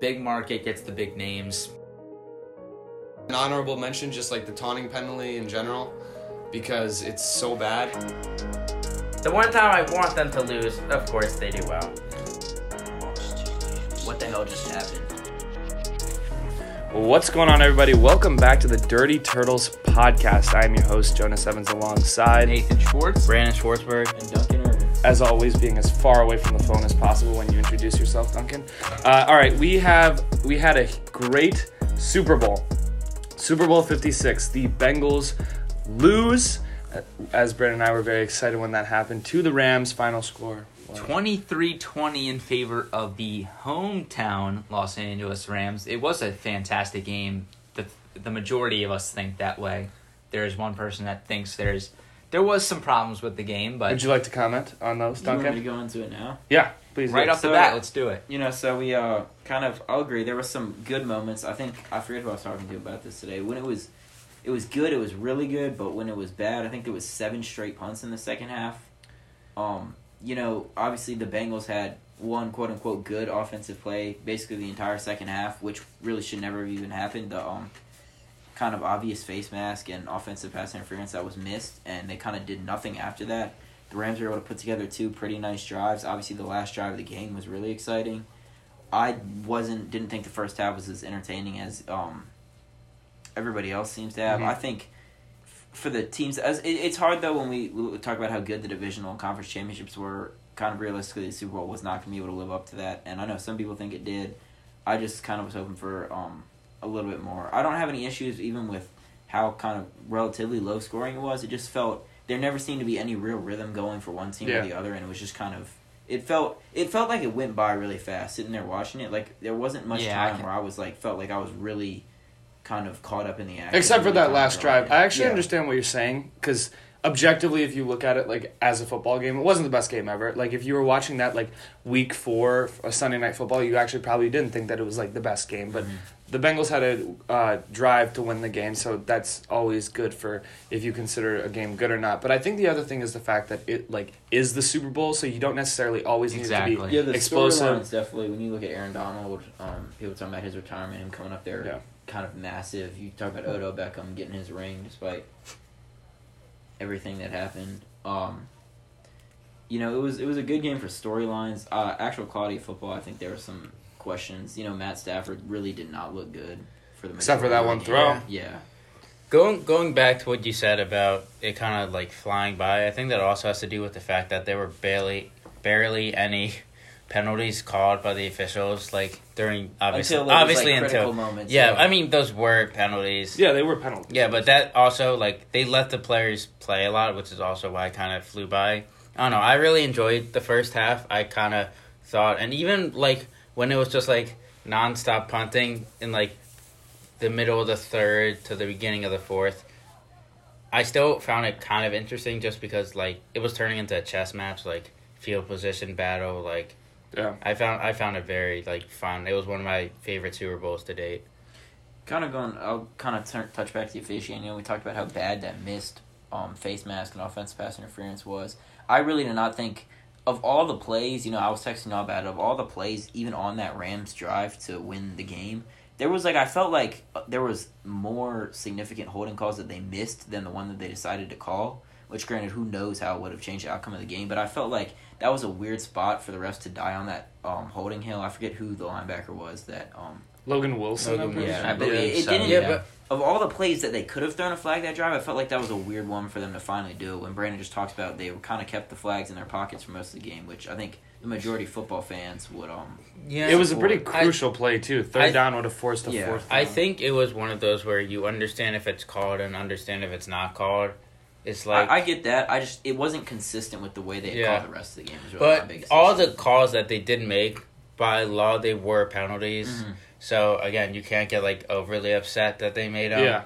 big market gets the big names. An honorable mention, just like the taunting penalty in general, because it's so bad. The one time I want them to lose, of course they do well. What the hell just happened? What's going on, everybody? Welcome back to the Dirty Turtles podcast. I am your host, Jonas Evans, alongside, Nathan Schwartz. Brandon Schwartzberg. And Duncan Irvin. As always, being as far away from the phone as possible when you introduce yourself, Duncan. Uh, all right, we have we had a great Super Bowl, Super Bowl Fifty Six. The Bengals lose, uh, as Brandon and I were very excited when that happened, to the Rams. Final score. was- 23-20 in favor of the hometown Los Angeles Rams. It was a fantastic game. The the majority of us think that way. There's one person that thinks there's there was some problems with the game, but Would you like to comment on those, You want me to go into it now? Yeah, please. right do. off the So- bat, let's do it. You know, so we uh kind of I'll agree. There were some good moments. I think I forget who I was talking to about this today. When it was it was good, it was really good, but when it was bad, I think there was seven straight punts in the second half. Um, you know, obviously the Bengals had one quote unquote good offensive play basically the entire second half, which really should never have even happened. The um kind of obvious face mask and offensive pass interference that was missed, and they kind of did nothing after that. The Rams were able to put together two pretty nice drives. Obviously, the last drive of the game was really exciting. I wasn't didn't think the first half was as entertaining as um everybody else seems to have. Mhm. I think f- for the teams, as it, it's hard though when we, we talk about how good the divisional and conference championships were. Kind of realistically, the Super Bowl was not going to be able to live up to that, and I know some people think it did. I just kind of was hoping for um a little bit more. I don't have any issues even with how kind of relatively low scoring it was. It just felt there never seemed to be any real rhythm going for one team Yeah. or the other, and it was just kind of it felt it felt like it went by really fast sitting there watching it. Like there wasn't much Yeah, time can- where I was like felt like I was really kind of caught up in the action. Except for really that last drive. it. I actually Yeah. understand what you're saying because objectively, if you look at it like as a football game, it wasn't the best game ever. Like if you were watching that like week four a Sunday night football, you actually probably didn't think that it was like the best game. But Mhm. The Bengals had a uh, drive to win the game, so that's always good for if you consider a game good or not. But I think the other thing is the fact that it like is the Super Bowl, so you don't necessarily always need it to Exactly. be Yeah, the explosive. storylines definitely. When you look at Aaron Donald, um, people talking about his retirement, him coming up there, Yeah. kind of massive. You talk about Odell Beckham getting his ring despite everything that happened. Um, you know, it was it was a good game for storylines. Uh, actual quality of football, I think there were some questions. You know, Matt Stafford really did not look good for the Except for that one the throw. game. Yeah, Going going back to what you said about it kind of like flying by, I think that also has to do with the fact that there were barely barely any penalties called by the officials like during obviously until obviously like, critical until moments. yeah, I mean those were penalties. Yeah, they were penalties. Yeah, but that also like they let the players play a lot, which is also why I kind of flew by. I don't know. I really enjoyed the first half. I kind of thought, and even like when it was just like nonstop punting in like the middle of the third to the beginning of the fourth, I still found it kind of interesting just because like it was turning into a chess match, like field position battle. Like yeah. I found I found it very like fun. It was one of my favorite Super Bowls to date. kind of going. I'll kind of turn, touch back to the officiating. You know, we talked about how bad that missed um, face mask and offensive pass interference was. I really did not think of all the plays. You know, I was texting y'all about it. Of all the plays, even on that Rams drive to win the game, there was like I felt like uh, there was more significant holding calls that they missed than the one that they decided to call. Which, granted, who knows how it would have changed the outcome of the game? But I felt like that was a weird spot for the refs to die on that um, holding hill. I forget who the linebacker was that um, Logan Wilson. Logan I believe pretty yeah, it, it didn't. Yeah, but Of all the plays that they could have thrown a flag that drive, I felt like that was a weird one for them to finally do. When Brandon just talks about they kind of kept the flags in their pockets for most of the game, which I think the majority of football fans would um. yeah, It was a pretty I- crucial play too. Third I- down would have forced a Yeah. fourth. I think it was one of those where you understand if it's called and understand if it's not called. It's like, I, I get that. I just it wasn't consistent with the way they Yeah. called the rest of the game. Is really but all issue. the calls that they did make by law, they were penalties. Mhm. So again, you can't get like overly upset that they made them. Yeah.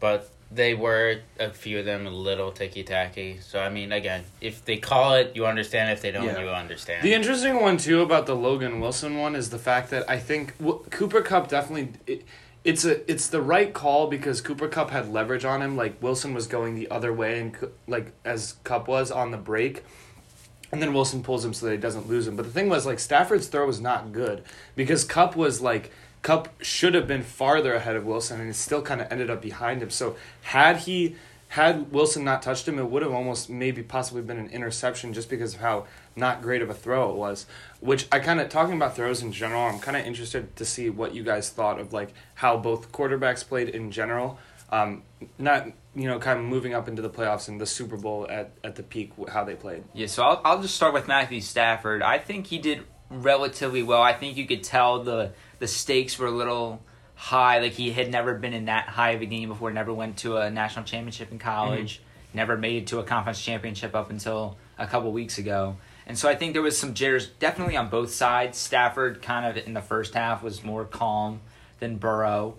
But they were a few of them a little ticky tacky. So I mean, again, if they call it, you understand. If they don't, Yeah. you understand. The interesting one too about the Logan Wilson one is the fact that I think w- Cooper Kupp definitely it, it's a it's the right call because Cooper Kupp had leverage on him. Like Wilson was going the other way and like as Kupp was on the break. and then Wilson pulls him so that he doesn't lose him. But the thing was, like Stafford's throw was not good because Kupp was like Kupp should have been farther ahead of Wilson, and it still kind of ended up behind him. So had he had Wilson not touched him, it would have almost maybe possibly been an interception just because of how not great of a throw it was. Which I kind of talking about throws in general. I'm kind of interested to see what you guys thought of like how both quarterbacks played in general. Um, not you know kind of moving up into the playoffs and the Super Bowl at, at the peak how they played. Yeah, so I'll, I'll just start with Matthew Stafford. I think he did relatively well. I think you could tell the the stakes were a little high. Like he had never been in that high of a game before. Never went to a national championship in college. Never made it to a conference championship up until a couple weeks ago. And so I think there was some jitters definitely on both sides. Stafford kind of in the first half was more calm than Burrow.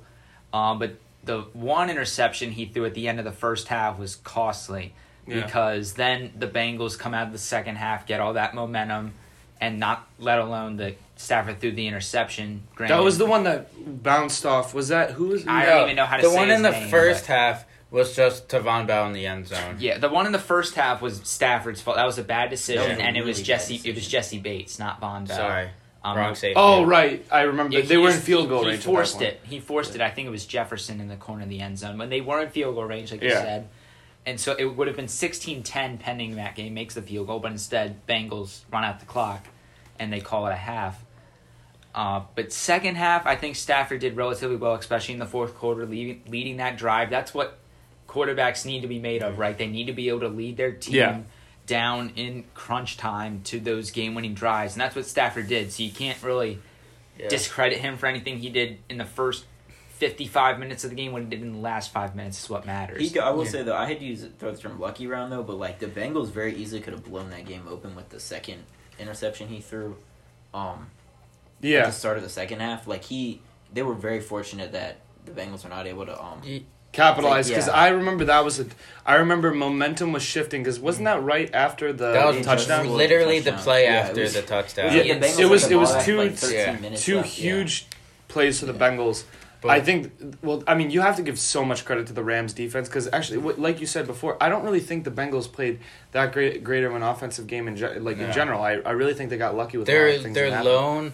Um, but the one interception he threw at the end of the first half was costly Yeah. because then the Bengals come out of the second half, get all that momentum, and not let alone the Stafford threw the interception. Granted, That was the one that bounced off. Was that who was? I don't even know how to say. the one in the name, first but- half was just Tavon Bell in the end zone. Yeah, the one in the first half was Stafford's fault. That was a bad decision, That was a and it was Jesse. It was. Jessie Bates, not Vonn Bell. Sorry, Um, wrong safety. Oh right, I remember. Yeah, they he were in field goal he, range. He at that forced point. it. He forced it. I think it was Jefferson in the corner of the end zone when they were in field goal range, like you said. And so it would have been 16-10 pending that game makes the field goal, but instead Bengals run out the clock, and they call it a half. Uh, but second half, I think Stafford did relatively well, especially in the fourth quarter, leading, leading that drive. That's what quarterbacks need to be made of, right? They need to be able to lead their team Yeah. down in crunch time to those game-winning drives, and that's what Stafford did. So you can't really Yeah. discredit him for anything he did in the first 55 minutes of the game. What he did in the last five minutes is what matters. He, I will Yeah. say though, I had to use throw the term lucky round though, but like the Bengals very easily could have blown that game open with the second interception he threw. Um, at Yeah, the start of the second half, like he, they were very fortunate that the Bengals were not able to. Um, Ye- capitalized because Yeah. I remember that was a. I remember momentum was shifting because wasn't that right after the That was They touchdown? just- literally the touchdown. play Yeah, after was- the touchdown. Yeah, the it was- had the it was two- like yeah, Two left, yeah. huge plays for the Yeah. Bengals. But- I think. Well, I mean, you have to give so much credit to the Rams defense because actually, like you said before, I don't really think the Bengals played that great, great of an offensive game in ge- like in general. I, I really think they got lucky with a their of that their lone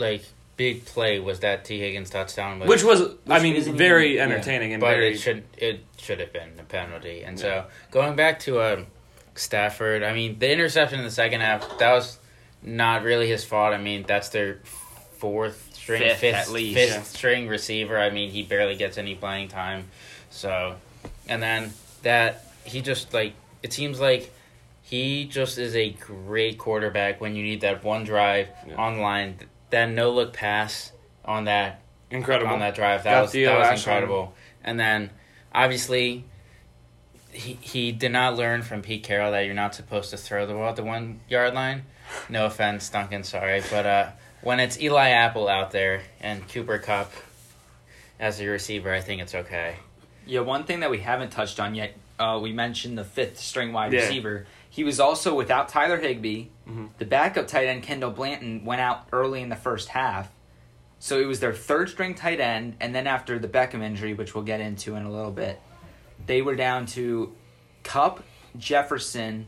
like big play was that Tee Higgins touchdown, which was I mean isn't very even- yeah. entertaining and but very it should it should have been a penalty. And so going back to um, Stafford, I mean the interception in the second half that was not really his fault. I mean that's their fourth string, Fifth, fifth, at least. fifth Yeah. string receiver. I mean he barely gets any playing time. So, and then that he just like it seems like he just is a great quarterback when you need that one drive Yeah. On. That no look pass on that incredible. on that drive. That Got was that was Ashton. incredible. And then obviously he he did not learn from Pete Carroll that you're not supposed to throw the ball at the one yard line. No offense, Duncan, sorry. But uh, when it's Eli Apple out there and Cooper Kupp as a receiver, I think it's okay. Yeah, one thing that we haven't touched on yet, uh, we mentioned the fifth string wide Yeah. receiver. He was also without Tyler Higbee. Mhm. The backup tight end Kendall Blanton went out early in the first half, so it was their third string tight end. And then after the Beckham injury, which we'll get into in a little bit, they were down to Kupp, Jefferson,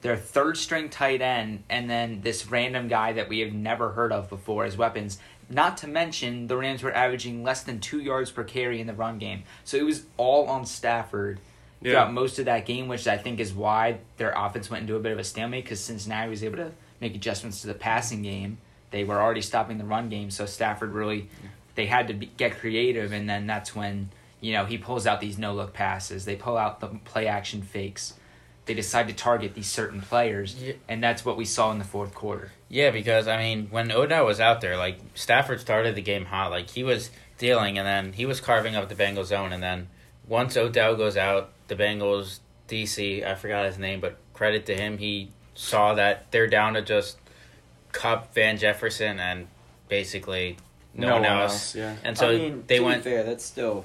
their third string tight end, and then this random guy that we have never heard of before as weapons. Not to mention, the Rams were averaging less than two yards per carry in the run game. So it was all on Stafford Yeah. throughout most of that game, which I think is why their offense went into a bit of a stalemate because Cincinnati was able to make adjustments to the passing game. They were already stopping the run game, so Stafford really they had to be, get creative, and then that's when you know he pulls out these no look passes. They pull out the play action fakes. They decide to target these certain players, Yeah. and that's what we saw in the fourth quarter. Yeah, because I mean, when Odell was out there, like Stafford started the game hot, like he was dealing, and then he was carving up the Bengals zone, and then once Odell goes out, the Bengals DC, I forgot his name, but credit to him, he saw that they're down to just Kupp, Van Jefferson, and basically no, one else. Yeah. And so I mean, they to went. Be fair, that's still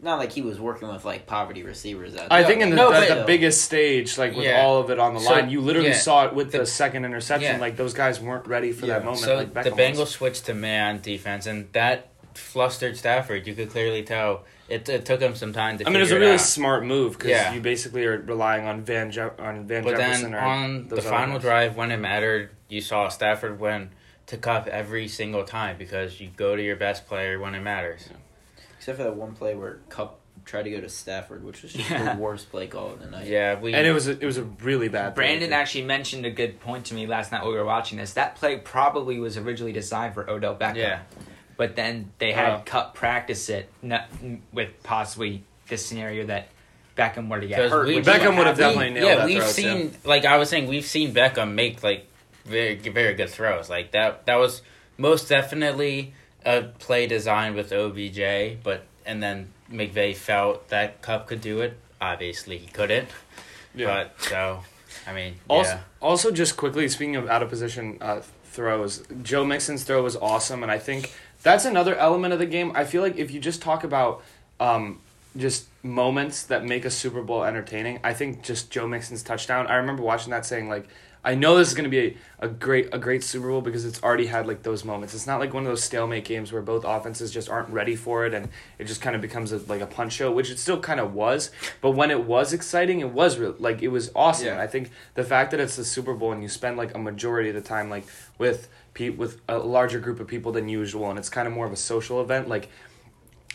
not like he was working with like poverty receivers. Out I think in the, No, the, but- the biggest stage, like with Yeah. all of it on the So, line, you literally yeah. saw it with the, The- second interception. yeah. Like those guys weren't ready for that moment. So like the Bengals was. switched to man defense, and that flustered Stafford. You could clearly tell it, it took him some time to. I mean, it was a really out. smart move because Yeah. you basically are relying on Van Je- on Van But Jefferson then on the final guys. drive, when it mattered, you saw Stafford win to Kupp every single time because you go to your best player when it matters. Except for that one play where Kupp tried to go to Stafford, which was just Yeah. the worst play call of the night. Yeah, we and it was a, it was a really bad. play. Brandon actually mentioned a good point to me last night while we were watching this. That play probably was originally designed for Odell Beckham. Yeah. But then they had Wow. cut practice it not, with possibly this scenario that Beckham were to get 'Cause hurt. we- Beckham would have what definitely happened. nailed yeah, that we've throw, seen like I was saying, we've seen Beckham make like very very good throws. Like that that was most definitely a play designed with OBJ, but and then McVay felt that Kupp could do it. Obviously, he couldn't. Yeah. But so, I mean, Also, yeah. also, just quickly speaking of out of position uh, throws, Joe Mixon's throw was awesome, and I think that's another element of the game. I feel like if you just talk about um, just moments that make a Super Bowl entertaining, I think just Joe Mixon's touchdown. I remember watching that saying like. I know this is going to be a, a great a great Super Bowl because it's already had like those moments. It's not like one of those stalemate games where both offenses just aren't ready for it and it just kind of becomes a, like a punch show, which it still kind of was. But when it was exciting, it was real like it was awesome. Yeah. I think the fact that it's the Super Bowl and you spend like a majority of the time like with pe- with a larger group of people than usual, and it's kind of more of a social event. Like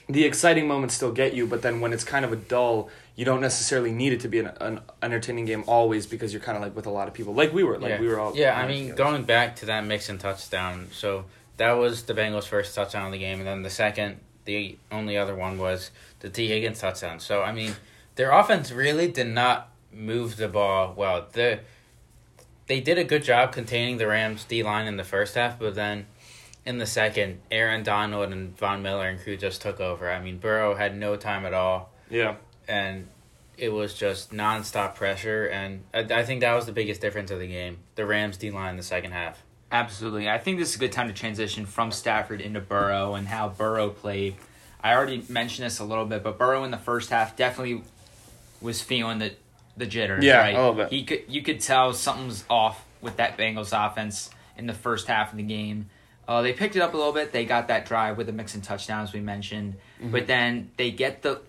the exciting moments still get you, but then when it's kind of a dull, you don't necessarily need it to be an, an entertaining game always because you're kind of like with a lot of people, like we were, like yeah. we were all. Yeah, I mean, together. going back to that Mixon touchdown, so that was the Bengals' first touchdown of the game, and then the second, the only other one was the Tee Higgins touchdown. So I mean, their offense really did not move the ball well. The they did a good job containing the Rams D line in the first half, but then in the second, Aaron Donald and Von Miller and crew just took over. I mean, Burrow had no time at all yeah, and it was just nonstop pressure. And I, I think that was the biggest difference of the game. The Rams D line in the second half. Absolutely. I think this is a good time to transition from Stafford into Burrow and how Burrow played. I already mentioned this a little bit, but Burrow in the first half definitely was feeling the the jitters. Yeah, right? a little bit. He could you could tell something was off with that Bengals offense in the first half of the game. Uh, they picked it up a little bit. They got that drive with the Mixon touchdown, as we mentioned, Mm-hmm. but then they get the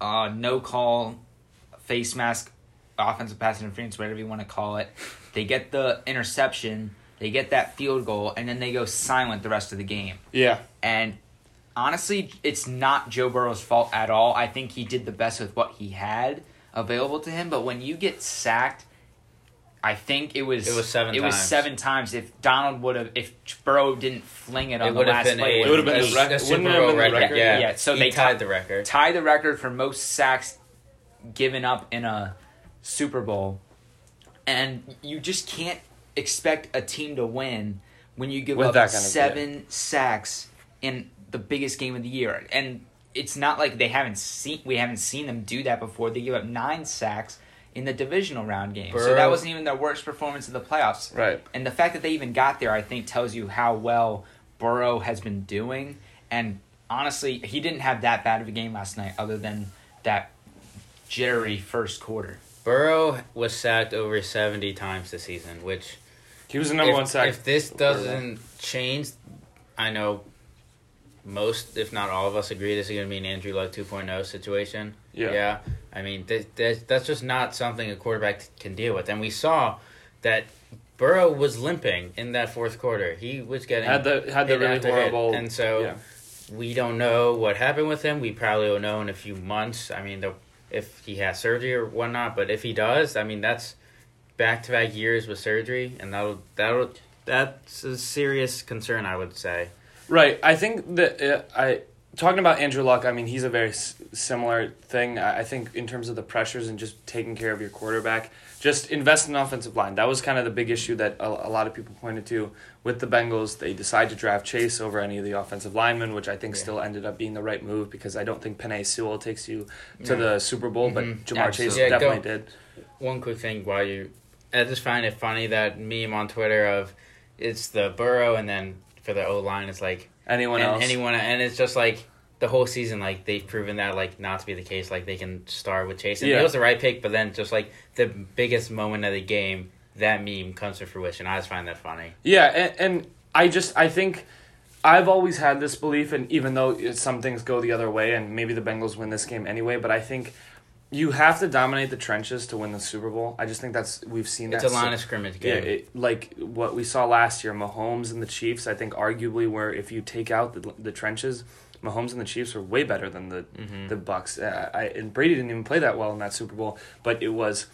uh, no call face mask offensive pass interference, whatever you want to call it. They get the interception, they get that field goal, and then they go silent the rest of the game. yeah, And honestly, it's not Joe Burrow's fault at all. I think he did the best with what he had available to him. But when you get sacked, I think it was It was seven It was seven times. If Donald would have, if Burrow didn't fling it on It the last been play, a, It would have been a, the rec- a Super Bowl record. record? Yeah, Yeah, so he they tied ti- the record. Tied the record for most sacks given up in a Super Bowl. And you just can't expect a team to win when you give With up kind of- seven sacks in the biggest game of the year. And it's not like they haven't seen we haven't seen them do that before. They give up nine sacks in the divisional round game. So that wasn't even their worst performance in the playoffs. right. And the fact that they even got there, I think, tells you how well Burrow has been doing. And honestly, he didn't have that bad of a game last night, other than that jittery first quarter. Burrow was sacked over 70 times this season, which He was the number if, one sack. if this doesn't change, I know most, if not all of us, agree this is going to be an Andrew Luck 2.0 situation. Yeah. Yeah. I mean, th- th- that's just not something a quarterback can deal with. And we saw that Burrow was limping in that fourth quarter. He was getting had the had the really after hit. horrible. And so yeah. we don't know what happened with him. We probably will know in a few months. I mean, the, if he has surgery or whatnot, but if he does, I mean, that's back to back years with surgery, and that'll that'll that's a serious concern, I would say. Right. I think that uh, I talking about Andrew Luck. I mean, he's a very s- similar thing. I I think in terms of the pressures and just taking care of your quarterback, just invest in the offensive line. That was kind of the big issue that a, a lot of people pointed to with the Bengals. They decided to draft Chase over any of the offensive linemen, which I think Yeah. still ended up being the right move because I don't think Penei Sewell takes you to No. the Super Bowl, but Mhm. Ja'Marr Chase Yeah, definitely go- did. One quick thing while you, I just find it funny that meme on Twitter of it's the Burrow, and then for the O line, it's like Anyone and else? anyone, and it's just like the whole season, like they've proven that like not to be the case. Like they can start with Chase, and Yeah. it was the right pick. But then just like the biggest moment of the game, that meme comes to fruition. I just find that funny. Yeah, and, and I just I think I've always had this belief, and even though some things go the other way, and maybe the Bengals win this game anyway, but I think you have to dominate the trenches to win the Super Bowl. I just think that's we've seen It's that. a so- line of scrimmage yeah, game. it, like what we saw last year, Mahomes and the Chiefs. I think arguably where if you take out the, the trenches, Mahomes and the Chiefs were way better than the Mhm. the Bucs. Uh, I, and Brady didn't even play that well in that Super Bowl, but it was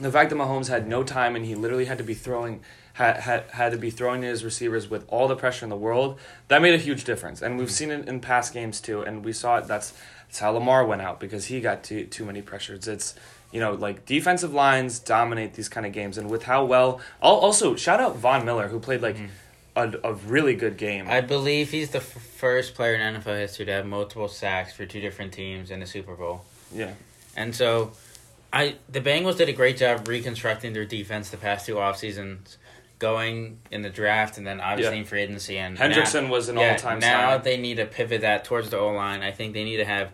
the fact that Mahomes had no time and he literally had to be throwing had, had had to be throwing to his receivers with all the pressure in the world. That made a huge difference, and we've seen it in past games too. And we saw it. That's that's how Lamar went out because he got too too many pressures. It's you know like defensive lines dominate these kind of games, and with how well. al- Also, shout out Von Miller who played like mm-hmm. a, a really good game. I believe he's the f- first player in NFL history to have multiple sacks for two different teams in the Super Bowl. yeah. And so, I the Bengals did a great job reconstructing their defense the past two off seasons, going in the draft and then obviously Yeah. in free agency. And Hendrickson now, was an yeah, all-time Now signing. they need to pivot that towards the O line. I think they need to have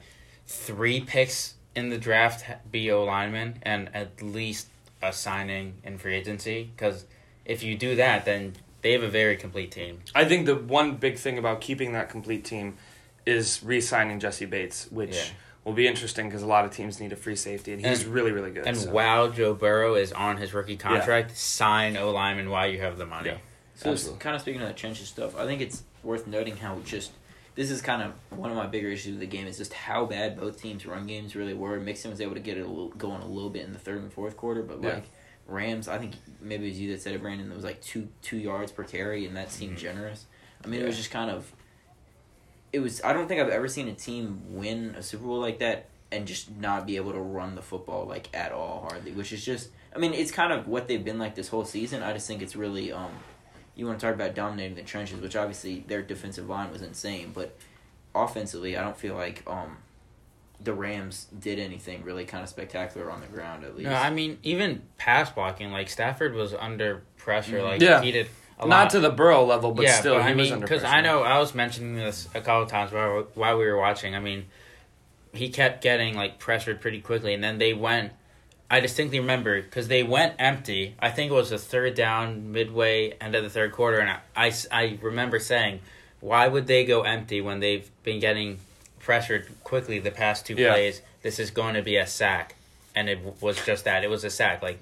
three picks in the draft be O linemen and at least a signing in free agency. Because if you do that, then they have a very complete team. I think the one big thing about keeping that complete team is re-signing Jessie Bates, which Yeah. Will be interesting because a lot of teams need a free safety, and he's And- really really good. And so. while Joe Burrow is on his rookie contract, sign O lineman while you have the money. Yeah. So Absolutely. kind of speaking of the trenches stuff, I think it's worth noting how just this is kind of one of my bigger issues with the game is just how bad both teams' run games really were. Mixon was able to get it a little, going a little bit in the third and fourth quarter, but Yeah. like Rams, I think maybe it was you that said it, Brandon. It was like two two yards per carry, and that seemed mm-hmm. generous. I mean, it was just kind of. It was. I don't think I've ever seen a team win a Super Bowl like that and just not be able to run the football like at all hardly, which is just. I mean, it's kind of what they've been like this whole season. I just think it's really. um You want to talk about dominating the trenches, which obviously their defensive line was insane, but offensively, I don't feel like um the Rams did anything really kind of spectacular on the ground at least. No, I mean even pass blocking, like Stafford was under pressure. Mhm. Like Yeah. he did a Not lot. to the Burrow level, but yeah, still, but he I was mean, because. I know I was mentioning this a couple times while while we were watching. I mean, he kept getting like pressured pretty quickly, and then they went. I distinctly remember because they went empty. I think it was the third down, midway, end of the third quarter, and I I remember saying, "Why would they go empty when they've been getting pressured quickly the past two Yeah. plays? This is going to be a sack," and it was just that. It was a sack, like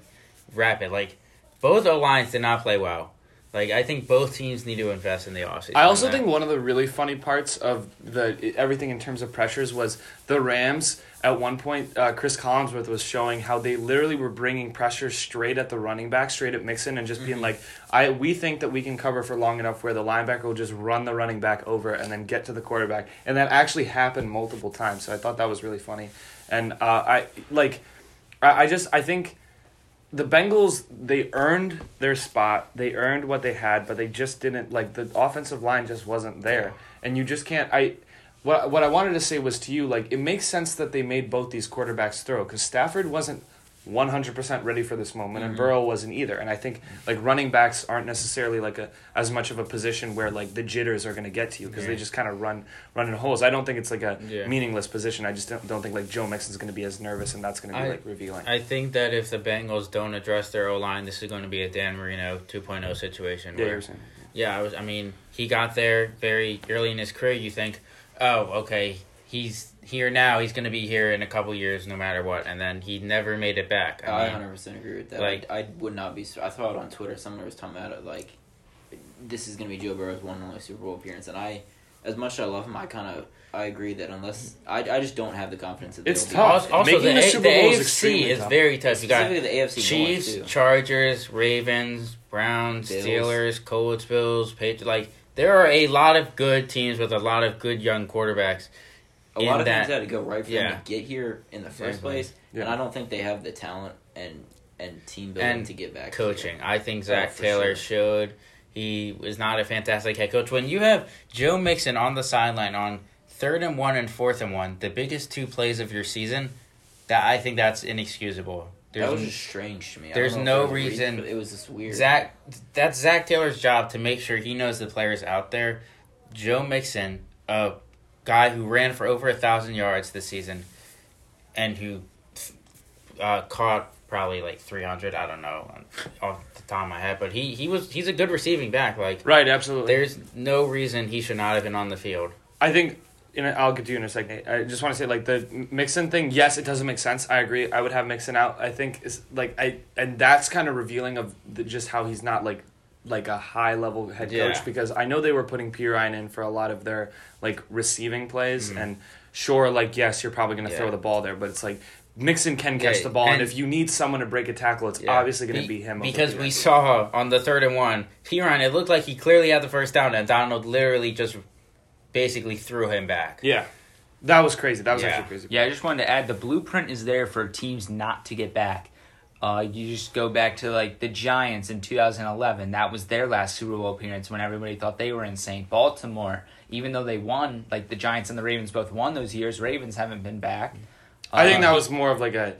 rapid. Like both O lines did not play well. Like I think both teams need to invest in the offseason. I also on think one of the really funny parts of the everything in terms of pressures was the Rams. At one point, uh, Cris Collinsworth was showing how they literally were bringing pressure straight at the running back, straight at Mixon, and just being like, "I we think that we can cover for long enough where the linebacker will just run the running back over and then get to the quarterback," and that actually happened multiple times. So I thought that was really funny, and uh, I like, I, I just I think the Bengals they earned their spot. They earned what they had, but they just didn't like the offensive line just wasn't there. And you just can't I what what I wanted to say was to you like it makes sense that they made both these quarterbacks throw cuz Stafford wasn't 100% ready for this moment and mm-hmm. Burrow wasn't either. And I think like running backs aren't necessarily like a as much of a position where like the jitters are going to get to you because they just kind of run run in holes. I don't think it's like a Yeah. meaningless position. I just don't, don't think like Joe Mixon's going to be as nervous and that's going to be I- like revealing. I think that if the Bengals don't address their O line, this is going to be a Dan Marino 2.0 situation. yeah, where- yeah, I was. I mean, he got there very early in his career. You think, oh, okay, he's here now. He's going to be here in a couple years, no matter what. And then he never made it back. I I hundred percent agree with that. like- I, I would not be. I saw it on Twitter. Someone was talking about it. Like, this is gonna be Joe Burrow's one and only Super Bowl appearance, and I, as much as I love him, I kind of I agree that unless I, I just don't have the confidence that It's they'll tough. also, also Making the, the A- Super the Bowl is AFC extremely is tough. very tough. You got Specifically the AFC Chiefs, too. Chargers, Ravens, Browns, Bills. Steelers, Colts, Bills, Patriots. Like there are a lot of good teams with a lot of good young quarterbacks. A lot in of that- things had to go right for yeah. them to get here in the first Exactly. place, and I don't think they have the talent and and team building And to get back. coaching. Here. I think oh, Zach for Taylor sure. showed he was not a fantastic head coach. When you have Joe Mixon on the sideline on third and one and fourth and one, the biggest two plays of your season, that I think that's inexcusable. that was There's just strange to me. There's no there was reason- it was just weird. Zac. That's Zac Taylor's job to make sure he knows the players out there. Joe Mixon, a guy who ran for over a thousand yards this season, and who uh, caught probably like three hundred. I don't know off the top of my head, but he he was he's a good receiving back. Like Right, absolutely. there's no reason he should not have been on the field. I think, and I'll get to you in a second. I just want to say, like the Mixon thing. Yes, it doesn't make sense. I agree. I would have Mixon out. I think is like I, and that's kind of revealing of the, just how he's not like like a high level head coach because I know they were putting Perine in for a lot of their like receiving plays Mhm. and sure like yes you're probably going to Yeah. throw the ball there but it's like Mixon can catch Yeah, the ball and, and- if you need someone to break a tackle it's Yeah. obviously going to Be- be him because we saw on the third and one, Perine. It looked like he clearly had the first down, and Donald literally just basically threw him back. yeah that was crazy that was Yeah. actually crazy Yeah, I just wanted to add the blueprint is there for teams not to get back. Uh, you just go back to like the Giants in 2011. That was their last Super Bowl appearance when everybody thought they were insane. Baltimore, even though they won, like the Giants and the Ravens both won those years. Ravens haven't been back. I think Uh, that was more of like a.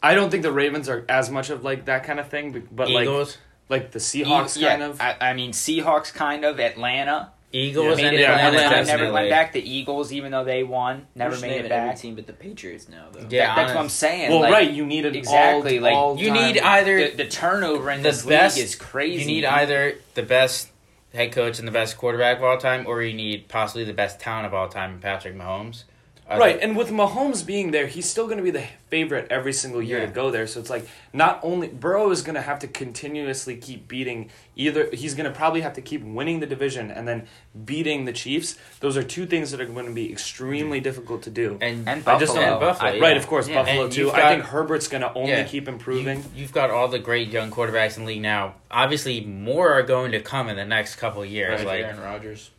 I don't think the Ravens are as much of like that kind of thing, but- but like Eagles, like the Seahawks E- yeah, kind of. I, I mean, Seahawks kind of. Atlanta Eagles, Yeah. and it. Atlanta, Atlanta definitely. never went back. The Eagles, even though they won, never made name it Every back. team but the Patriots now, though. Yeah, That- that's what I'm saying. well, like, right, you need an exactly, all, like, all You time- need either the, the turnover in the this best- league is crazy. You need either the best head coach and the best quarterback of all time, or you need possibly the best talent of all time, Patrick Mahomes. I Right, think- and with Mahomes being there, he's still going to be the favorite every single year Yeah. to go there. So it's like not only Burrow is going to have to continuously keep beating either he's going to probably have to keep winning the division and then beating the Chiefs. Those are two things that are going to be extremely difficult to do. and, And I just Buffalo. don't Buffalo, I- yeah. Right, of course, Yeah. Buffalo And too. you've I think Herbert's going to only Yeah. keep improving. You, have got all the great young quarterbacks in the league now. Obviously, more are going to come in the next couple of years. Right, like Aaron Rodgers.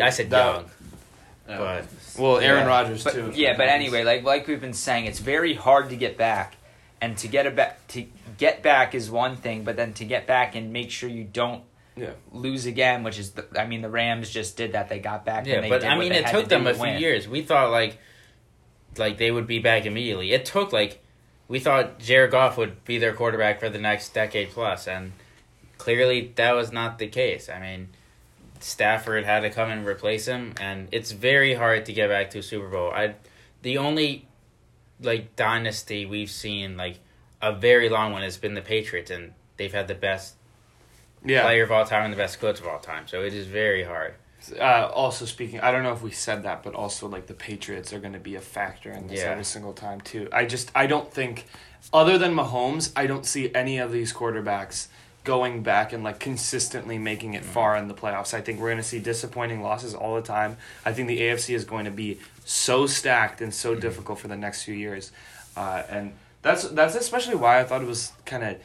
I said, That- young, Oh. but Well, Aaron Yeah. Rodgers But, too. yeah, but anyway, like like we've been saying, it's very hard to get back, and to get a back to get back is one thing, but then to get back and make sure you don't Yeah. lose again, which is the, I mean the Rams just did that. They got back. yeah. and they But did I mean, it took to them a to few win. years. We thought like, like they would be back immediately. It took like, we thought Jared Goff would be their quarterback for the next decade plus, and clearly that was not the case. I mean, Stafford had to come and replace him, and it's very hard to get back to a Super Bowl. I, the only like dynasty we've seen like a very long one has been the Patriots, and they've had the best Yeah. player of all time and the best coach of all time. So it is very hard. Uh, also speaking, I don't know if we said that, but also like the Patriots are going to be a factor in this Yeah. every single time too. I just I don't think, other than Mahomes, I don't see any of these quarterbacks going back and like consistently making it far in the playoffs. I think we're going to see disappointing losses all the time. I think the AFC is going to be so stacked and so difficult for the next few years, uh, and that's that's especially why I thought it was kind of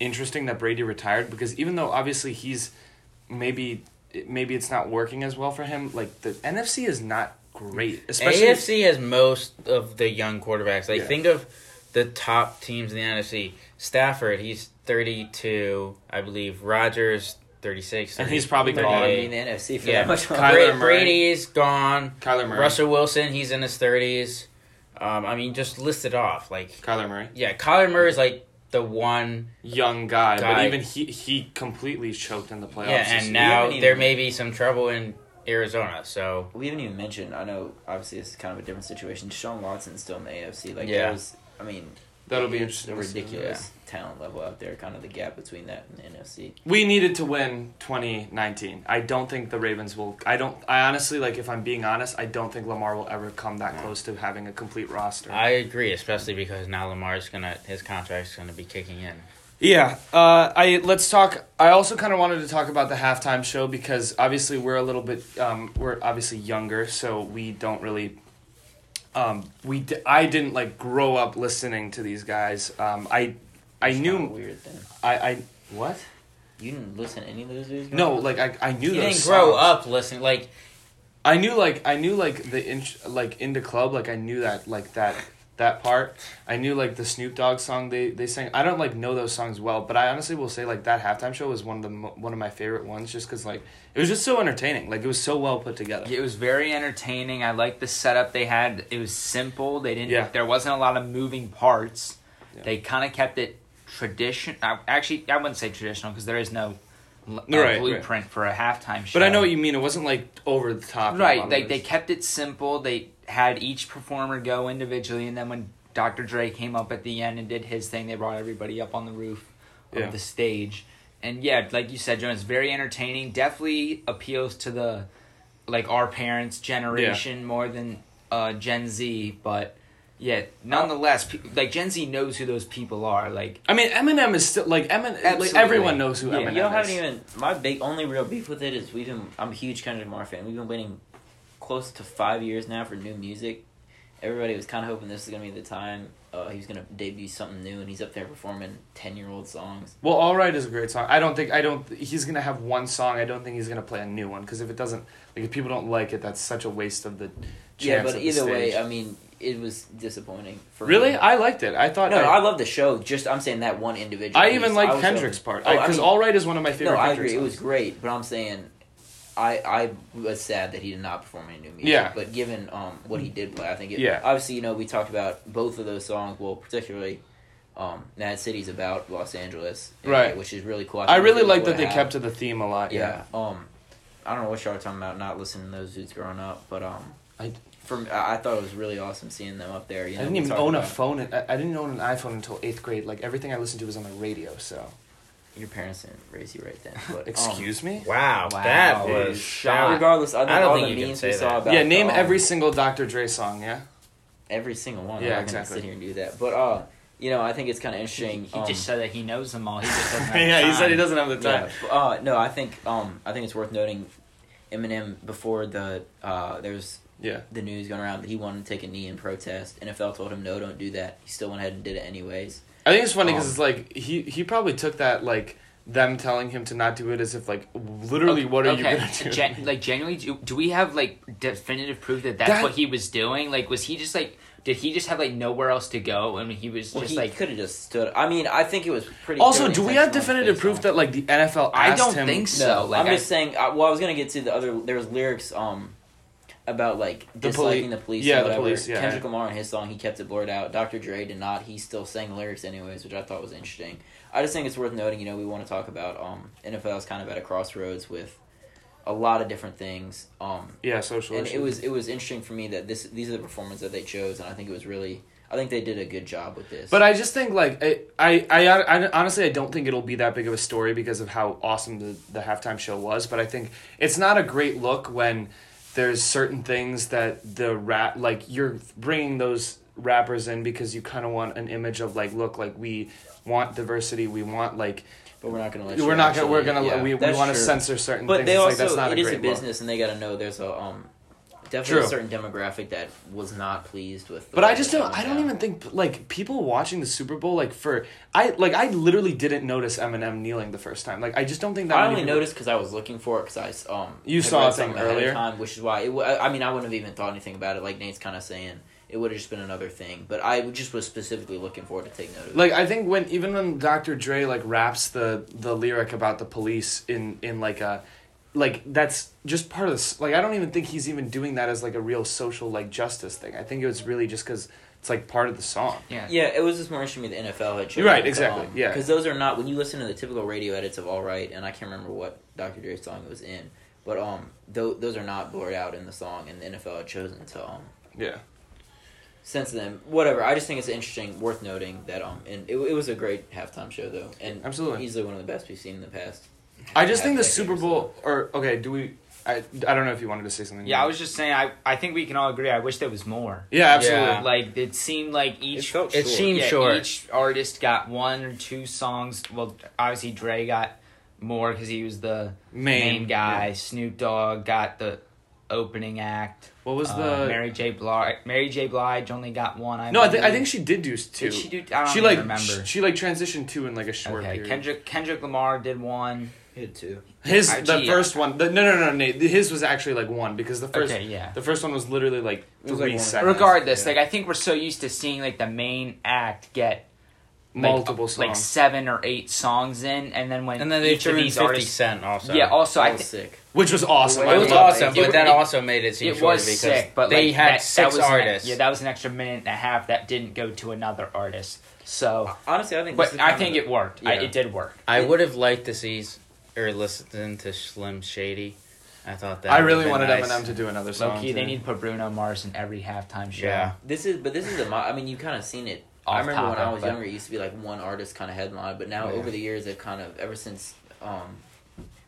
interesting that Brady retired because even though obviously he's maybe maybe it's not working as well for him. Like the NFC is not great, especially AFC has most of the young quarterbacks. Like Yeah. think of the top teams in the NFC. Stafford, he's thirty-two, I believe. Rodgers, thirty-six, and he's probably gone. gonna be in the NFC for Yeah. that much Kyler longer. Bra- Murray. Brady's gone. Kyler Murray. Russell Wilson, he's in his thirties. Um, I mean, just list it off. Like, Kyler Murray, yeah, Kyler Murray's like the one. young guy, but even he he completely choked in the playoffs. Yeah, and now haven't even- there may be some trouble in Arizona. So We haven't even mentioned. I know, obviously, it's kind of a different situation. Deshaun Watson's still in the AFC. Like, Yeah. there's, I mean, that'll be interesting. a to ridiculous talent level out there. Kind of the gap between that and the NFC. We needed to win 2019. I don't think the Ravens will. I don't. I honestly like. If I'm being honest, I don't think Lamar will ever come that close to having a complete roster. I agree, especially because now Lamar's gonna his contract's gonna be kicking in. Yeah, uh, I let's talk. I also kind of wanted to talk about the halftime show because obviously we're a little bit um, we're obviously younger, so we don't really. Um, we d- I didn't like grow up listening to these guys. Um, I I knew weird then. I I what You didn't listen to any of those dudes? no like I I knew You didn't grow songs. up listening like I knew like I knew like the inch like into club like I knew that like that that part. I knew like the Snoop Dogg song they they sang. I don't like know those songs well, but I honestly will say like that halftime show was one of the one of my favorite ones just cuz like it was just so entertaining. Like it was so well put together. It was very entertaining. I liked the setup they had. It was simple. They didn't. Yeah. There wasn't a lot of moving parts. Yeah. They kind of kept it tradition. I- Actually, I wouldn't say traditional because there is no uh, Right, right. blueprint for a halftime show. But I know what you mean. It wasn't like over the top. in a lot Right. They they kept it simple. They had each performer go individually, and then when Dr. Dre came up at the end and did his thing, they brought everybody up on the roof. of Yeah. the stage. And yeah, like you said, Jonas, very entertaining. Definitely appeals to the like our parents' generation more than uh, Gen Z. But yeah, nonetheless, pe- like Gen Z knows who those people are. Like I mean, Eminem is still like Eminem. Like everyone knows who Yeah, Eminem You don't is. haven't even. My big only real beef with it is we've been. I'm a huge Kendrick Lamar fan. We've been waiting close to five years now for new music. Everybody was kind of hoping this was gonna be the time uh, he was gonna debut something new, and he's up there performing ten year old songs. Well, All Right is a great song. I don't think I don't. He's gonna have one song. I don't think he's gonna play a new one because if it doesn't, like if people don't like it, that's such a waste of the. Yeah, chance but of the either way. I mean, it was disappointing. For really, me. I liked it. I thought. no, I, I love the show. Just I'm saying that one individual. I piece, even like was Kendrick's hoping- part Oh, I because mean- All Right is one of my favorite. No, I Kendrick agree. It was great, but I'm saying, I I was sad that he did not perform any new music. Yeah. But given um what he did play, I think it. Yeah. Obviously, you know, we talked about both of those songs. Well, particularly, um, m.A.A.d city's about Los Angeles, Right. Which is really cool. I think really like that they have- kept to the theme a lot. Yeah. Um, I don't know what y'all are talking about. Not listening to those dudes growing up, but um, I- for me, I I thought it was really awesome seeing them up there. You know, I didn't even own a phone. I, I didn't own an iPhone until eighth grade. Like everything I listened to was on the radio. So Your parents didn't raise you right then. But, um, excuse me. Wow, Wow. that was shot. Regardless, I think I don't all think the you can memes say we saw that. about Yeah, name um, every single Dr. Dre song. Yeah. every single one. Yeah, I'm not gonna exactly. sit here and do that, but uh, you know, I think it's kind of interesting. he um, just said that he knows them all. He just doesn't. Have yeah, he said he doesn't have the time. yeah, uh, no, I think um, I think it's worth noting. Eminem before the uh, there was Yeah. the news going around that he wanted to take a knee in protest. NFL told him no, don't do that. He still went ahead and did it anyways. I think it's funny because Um, it's like he he probably took that like them telling him to not do it as if like literally what are you gonna do? Gen- like genuinely, do, do we have like definitive proof that that's That- what he was doing? Like, was he just like? Did he just have like nowhere else to go and he was Well, just he like? could have just stood. I mean, I think it was pretty. also, do we have definitive proof on- that like the NFL I asked don't him? think so. No, like, I'm I- just saying. Uh, well, I was gonna get to the other. There was lyrics um about like The disliking poli- the police. yeah, or the police, yeah. Kendrick Lamar in his song, he kept it blurred out. Dr. Dre did not. He still sang lyrics anyways, which I thought was interesting. I just think it's worth noting. You know, we want to talk about um NFL's kind of at a crossroads with a lot of different things. Um, Yeah, social. and it was it was interesting for me that this these are the performers that they chose, and I think it was really. I think they did a good job with this. But I just think like I, I, I, I honestly I don't think it'll be that big of a story because of how awesome the the halftime show was. But I think it's not a great look when there's certain things that the rap like you're bringing those rappers in because you kind of want an image of like look like we want diversity we want like but we're not gonna let. we're you not gonna we're gonna yeah, we, we want to censor certain But things. they It's also like, that's not it a is a great look. business, and they got to know there's a um definitely True. a certain demographic that was not pleased with. The But I just don't. I don't even think like people watching the Super Bowl like for I like I literally didn't notice Eminem kneeling the first time. Like I just don't think that. I only people- noticed because I was looking for it because I um You saw a thing something earlier? time, which is why it, I mean I wouldn't have even thought anything about it. Like Nate's kind of saying, it would have just been another thing. But I just was specifically looking forward to take note of it. Like I think when even when Dr. Dre like raps the the lyric about the police in in like a like that's just part of this like I don't even think he's even doing that as like a real social like justice thing. I think it was really just cuz it's like part of the song. yeah. Yeah, it was just more interesting me the NFL had chosen. Right, exactly, yeah. Because those are not when you listen to the typical radio edits of All Right, and I can't remember what Dr. Dre's song it was in, but um, th- those are not blurred out in the song, and the NFL had chosen to um Yeah. since then, Whatever. I just think it's interesting, worth noting that um, and it, it was a great halftime show though, and Absolutely. easily one of the best we've seen in the past. I just think the Super. Bowl or okay, do we I, I don't know if you wanted to say something. Yeah, I was just saying. I I think we can all agree. I wish there was more. Yeah, absolutely. Yeah. Like it seemed like each felt It short. seemed yeah, short. each artist got one or two songs. Well, obviously Dre got more because he was the main, guy. yeah. Snoop Dogg got the opening act. What was Uh, the Mary J. Blige? Mary J. Blige only got one. I No, I think I think she did do two. Did she do? I don't she even like remember. sh- she like transitioned two in like a short okay, period. Kendrick Kendrick Lamar did one. Hit two. His I- the yeah. first one. The, no, no, no, Nate. His was actually like one because the first okay, yeah. the first one was literally like was three like seconds. Regardless, Yeah. like I think we're so used to seeing like the main act get like, multiple songs. like seven or eight songs in, and then when And then they each of threw in 50 artists, Cent also. yeah. Also, I That was sick. which was awesome. It was loved awesome, It- but that it- also made it seem it was because sick, but they like, had that, six that was an- artists. yeah, that was an extra minute and a half that didn't go to another artist. So, Honestly, I think. but I think of- it worked. I, it did work. I would have liked to see s- or listening to Slim Shady. I thought that. I really wanted nice. Eminem to do another song. Low key, they need to put Bruno Mars in every halftime show. Yeah. This is, but this is the. mo- I mean, you've kind of seen it off I remember when I was but- younger, it used to be like one artist kind of headline, but now Yeah. over the years, they've kind of ever since um,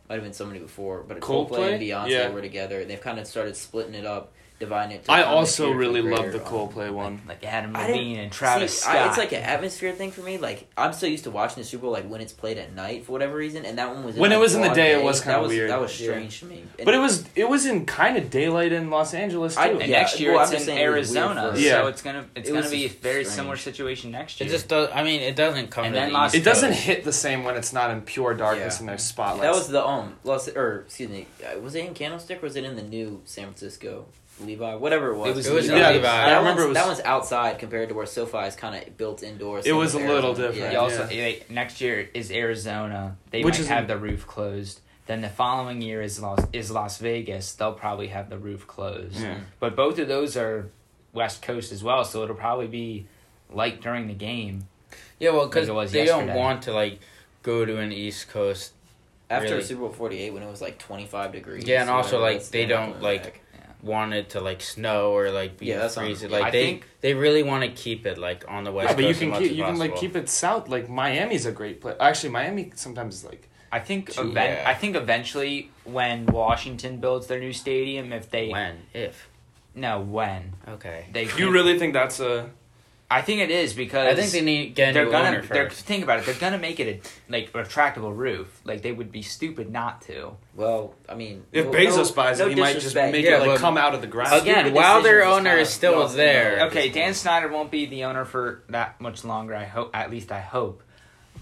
might have been somebody before, but Coldplay? Coldplay and Beyonce Yeah. were together. They've kind of started splitting it up, dividing it. I also really love the Coldplay one. like Adam I didn't- Levine and Travis See, Scott. I, it's like an atmosphere thing for me. Like I'm so used to watching the Super Bowl like when it's played at night for whatever reason, and that one was in, When it like, was in the broad day, it was kinda That was- weird. That was Yeah. strange to me. And- But it was it was in kind of daylight in Los Angeles too. I- and Yeah, next year well, I'm it's in saying it was weird Arizona, Yeah. so it's gonna it's It gonna be a very strange. similar situation next year. It year. just does. I mean, it doesn't come And then the Las- it doesn't hit the same when it's not in pure darkness Yeah. and there's spotlights. That was the um Los or excuse me, uh, was it in Candlestick or was it in the new San Francisco Levi? Whatever it was. It was It was Levi. yeah. Levi. I That remember one's, it was that one's outside compared to where SoFi is kind of built indoors. It was a with little different, They Yeah. also they, next year is Arizona. They Which might have the roof closed. Then the following year is Las is Las Vegas. They'll probably have the roof closed. Yeah. But both of those are West Coast as well, so it'll probably be light during the game. Yeah, well, because it was they yesterday. don't want to like go to an East Coast. After Really? Super Bowl forty eight when it was like twenty five degrees. Yeah, and or also, like, they don't, like, back. Want it to like snow or like be Yeah, that's what I'm- freezing. yeah. Like I they think- they really want to keep it like on the west yeah, but you can keep you can like keep it south. Like Miami's a great place. Actually, Miami sometimes is like I think Gee, event, yeah. I think eventually when Washington builds their new stadium, if they when if no when okay. they you really think that's a I think it is because I think they need to get a they're new gonna owner they're first. think about it they're gonna make it a like retractable roof like they would be stupid not to Well, I mean, if no- Bezos no- buys no it, he might just make Yeah, it like come out of the ground. Again, while their owner is still lost in there. okay Dan Snyder won't be the owner for that much longer I hope at least I hope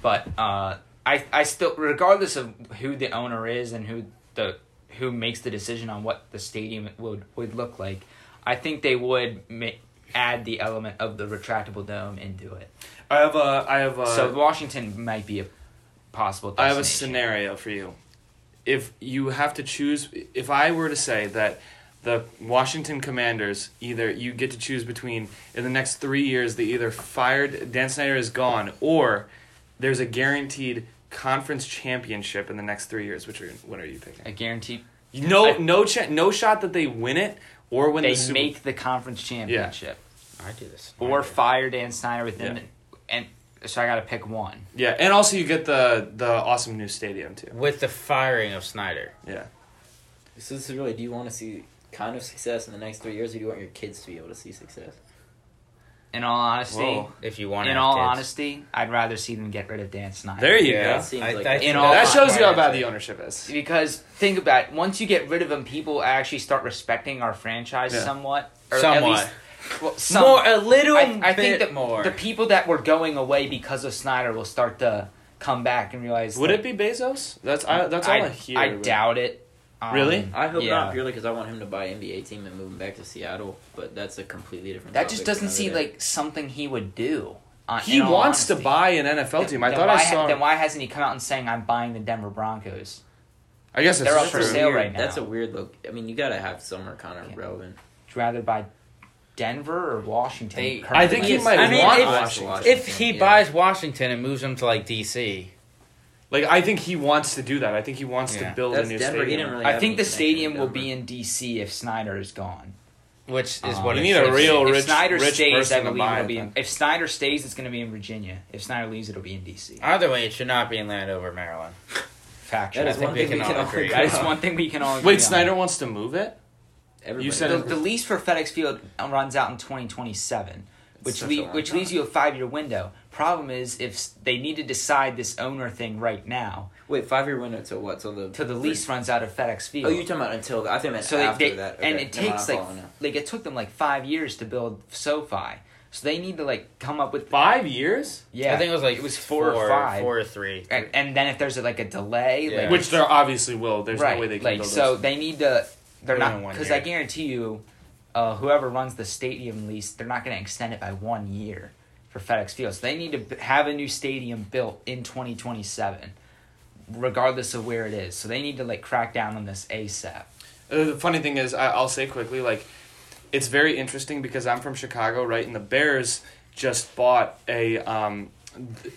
but uh I I still regardless of who the owner is and who the who makes the decision on what the stadium would would look like I think they would ma- add the element of the retractable dome into it I have a I have a so Washington might be a possible I have a scenario for you. If you have to choose, if I were to say that the Washington Commanders either you get to choose between in the next three years they either fired Dan Snyder is gone or there's a guaranteed conference championship in the next three years. Which are what are you picking? I guarantee No, I- no, cha- no shot that they win it or when they the Super. make the conference championship I do this. or fire Dan Snyder within, Yeah. and so I got to pick one. yeah, and also you get the the awesome new stadium too. with the firing of Snyder. Yeah, So this is really. Do you want to see kind of success in the next three years, or do you want your kids to be able to see success? In all honesty, Whoa. If you want, in to have all kids. honesty, I'd rather see them get rid of Dan Snyder. there you Yeah. go. That seems I- like I a- In all That hon- shows you how bad the ownership is. Because think about it, once you get rid of them, people actually start respecting our franchise Yeah. somewhat, or Somewhat. at least well, some, more a little I, I bit think that more. the people that were going away because of Snyder will start to come back and realize. Would that- it be Bezos? That's I, that's all I, I, hear. I doubt it. Um, Really? I hope yeah. not purely because I want him to buy an NBA team and move him back to Seattle. But that's a completely different. That topic just doesn't seem day. like something he would do. uh, He in all wants to buy an NFL team. I thought why I ha- saw. Then why hasn't he come out and saying I'm buying the Denver Broncos? I guess They're it's up for sale weird, right now. That's a weird look. I mean, you gotta have somewhere kind of Yeah. relevant. Would you rather buy Denver or Washington? They- I think he might I mean, want if- Washington. if he Yeah. buys Washington and moves him to like DC, Like I think he wants to do that. I think he wants Yeah. to build That's a new Denver. Stadium. didn't really I think the stadium will be in DC if Snyder is gone. which is Um, what You it need a real be. rich- if Snyder rich stays, person I to believe buy it'll be. In, if Snyder stays, it's going to be in Virginia. If Snyder leaves, it'll be in DC. Either way, it should not be in Landover, Maryland. Factual. That is one thing we can all agree. agree That is one thing we can all. agree Wait, on. Snyder wants to move it. Everybody You said The, the lease for FedEx Field runs out in 2027, which such a le- which time. leaves you a five year window. Problem is, if they need to decide this owner thing right now, Wait, five year window to what? Till the till the lease runs out of FedEx Field. Oh, you're talking about until I think I meant so they, after they that. and it never mind, takes like now. like it took them like five years to build SoFi. So they need to like come up with Five years, yeah. I think it was like it was four, or five. four or three. and, and then if there's a, like a delay, Yeah. like which there obviously will. There's right, no way they can like build so those. they need to. They're Put it not in because. I guarantee you, uh, whoever runs the stadium lease, they're not going to extend it by one year for FedEx Field. So they need to have a new stadium built in 2027, regardless of where it is. So they need to like crack down on this ASAP. Uh, the funny thing is, I, I'll say quickly, like, it's very interesting because I'm from Chicago, right? And the Bears just bought a um,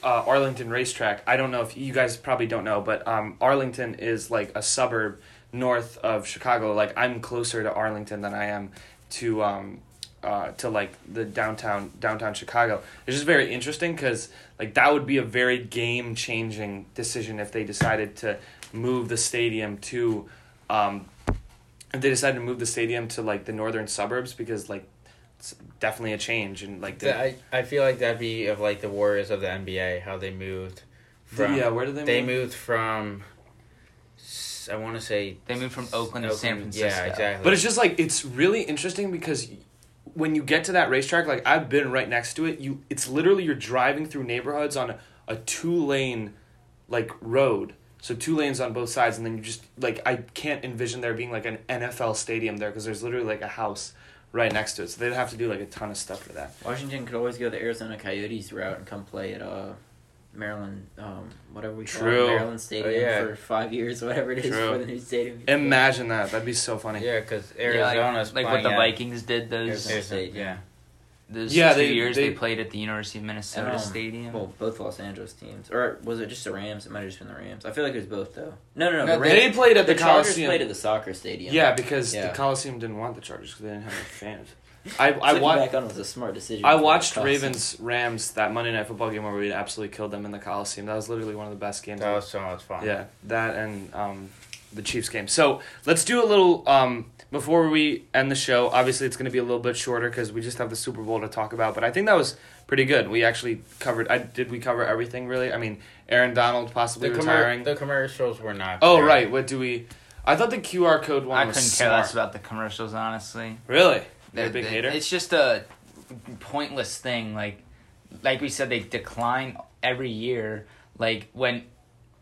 uh, Arlington racetrack. I don't know if you guys probably don't know, but um, Arlington is like a suburb north of Chicago. Like, I'm closer to Arlington than I am to um, uh, to like the downtown downtown Chicago. It's just very interesting because like that would be a very game changing decision if they decided to move the stadium to, um, if they decided to move the stadium to like the northern suburbs because like it's definitely a change and like the, I, I feel like that'd be of like the Warriors of the NBA, how they moved from. yeah where did they They move? moved from. S- I want to say. They moved from Oakland to San Francisco. Yeah, exactly. But it's just like it's really interesting because when you get to that racetrack, like I've been right next to it, you it's literally you're driving through neighborhoods on a, a two lane like road. So two lanes on both sides and then you just like I can't envision there being like an NFL stadium there because there's literally like a house right next to it. So they'd have to do like a ton of stuff for that. Washington could always go the Arizona Coyotes route and come play at uh Maryland, um, whatever we call True. it, Maryland Stadium Oh, yeah. for five years, whatever it is True. for the new stadium. Imagine that. That'd be so funny. yeah, because Yeah, Arizona's like, like what the Vikings did those Arizona Arizona- State, yeah. those Yeah, two they- years they, they- played at the University of Minnesota Um, Stadium. Well, both Los Angeles teams, or was it just the Rams? It might have just been the Rams. I feel like it was both though. No, no, no. No, the They played at the, the Chargers played at the soccer stadium. yeah, because Yeah. the Coliseum didn't want the Chargers because they didn't have any fans. I I Looking watched. back on it was a smart decision. I watched Ravens Rams that Monday Night Football game where we absolutely killed them in the Coliseum. That was literally one of the best games. That was so much fun. yeah, that and um, the Chiefs game. So let's do a little um, before we end the show. Obviously, it's going to be a little bit shorter because we just have the Super Bowl to talk about. But I think that was pretty good. We actually covered. I did we cover everything really? I mean, Aaron Donald possibly The, retiring. commer- the commercials were not. oh great. right, what do we? I thought the QR code one I was couldn't care smart. less about the commercials, honestly. Really, you're a big hater. It's just a pointless thing. Like, like we said, they decline every year. Like when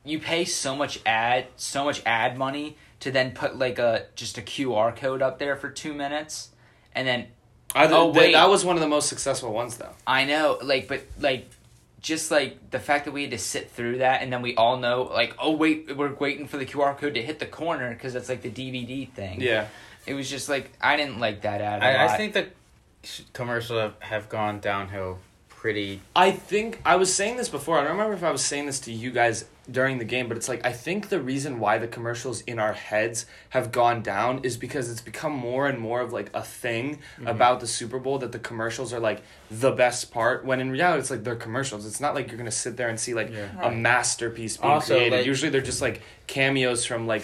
you pay so much ad, so much ad money to then put like a just a QR code up there for two minutes, and then I, oh, wait. that was one of the most successful ones though. I know, like, but like, just like the fact that we had to sit through that, and then we all know, like, oh wait, we're waiting for the QR code to hit the corner because it's like the DVD thing. Yeah. It was just like I didn't like that ad. a I, I lot. I think the sh- commercials have, have gone downhill pretty. I think I was saying this before. I don't remember if I was saying this to you guys during the game, but it's like I think the reason why the commercials in our heads have gone down is because it's become more and more of like a thing Mm-hmm. about the Super Bowl that the commercials are like the best part. When in reality, it's like they're commercials. It's not like you're gonna sit there and see like Yeah. a masterpiece being Also, created. like- Usually, they're just like cameos from like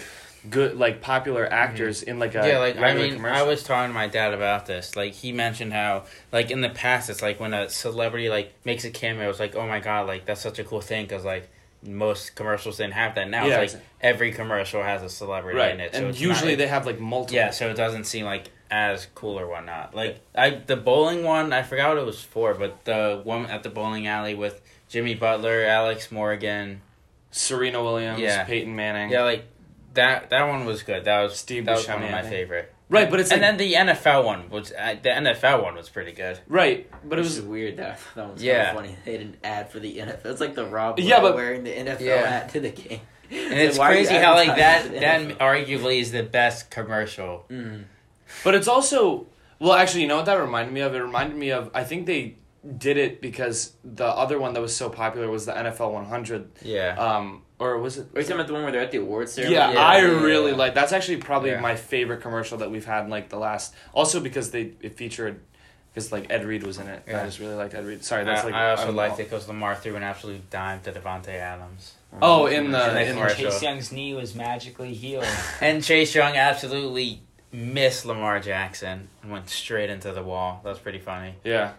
good like popular actors in like a Mm-hmm. yeah, like I mean, commercial. I was talking to my dad about this. Like he mentioned how, like in the past, it's like when a celebrity like makes a cameo, it's like, oh my god, like that's such a cool thing because like most commercials didn't have that. Now Yeah, it's like every commercial has a celebrity right, in it, so and usually not, they have like multiple. yeah, so it doesn't seem like as cool or whatnot. Like I, the bowling one, I forgot what it was for, but the one at the bowling alley with Jimmy Butler, Alex Morgan, Serena Williams, Yeah. Peyton Manning. yeah, like that. That one was good. That was Steve that was one Buscemi, of my favorite. Right, but it's and like, then the NFL one was uh, the NFL one was pretty good. right, but it was is weird that that one's Yeah. yeah. funny. They didn't ad for the NFL. It's like the Rob Yeah, yeah, but- wearing the NFL Yeah. hat to the game. And it's crazy how like that that arguably is the best commercial. Mm. But it's also well, actually, you know what that reminded me of? It reminded me of I think they did it because the other one that was so popular was the NFL 100. Yeah. Um, or was it? Are you talking about the one where they're at the awards ceremony? yeah, ceremony? I yeah, really yeah. like. That's actually probably Yeah. my favorite commercial that we've had in like the last. Also because they it featured because like Ed Reed was in it. I just really liked Ed Reed. Sorry, that's I, like I also I'm- liked it because Lamar threw an absolute dime to Davante Adams, Oh, in the And in commercial. Chase Young's knee was magically healed. and Chase Young absolutely missed Lamar Jackson and went straight into the wall. That was pretty funny. yeah.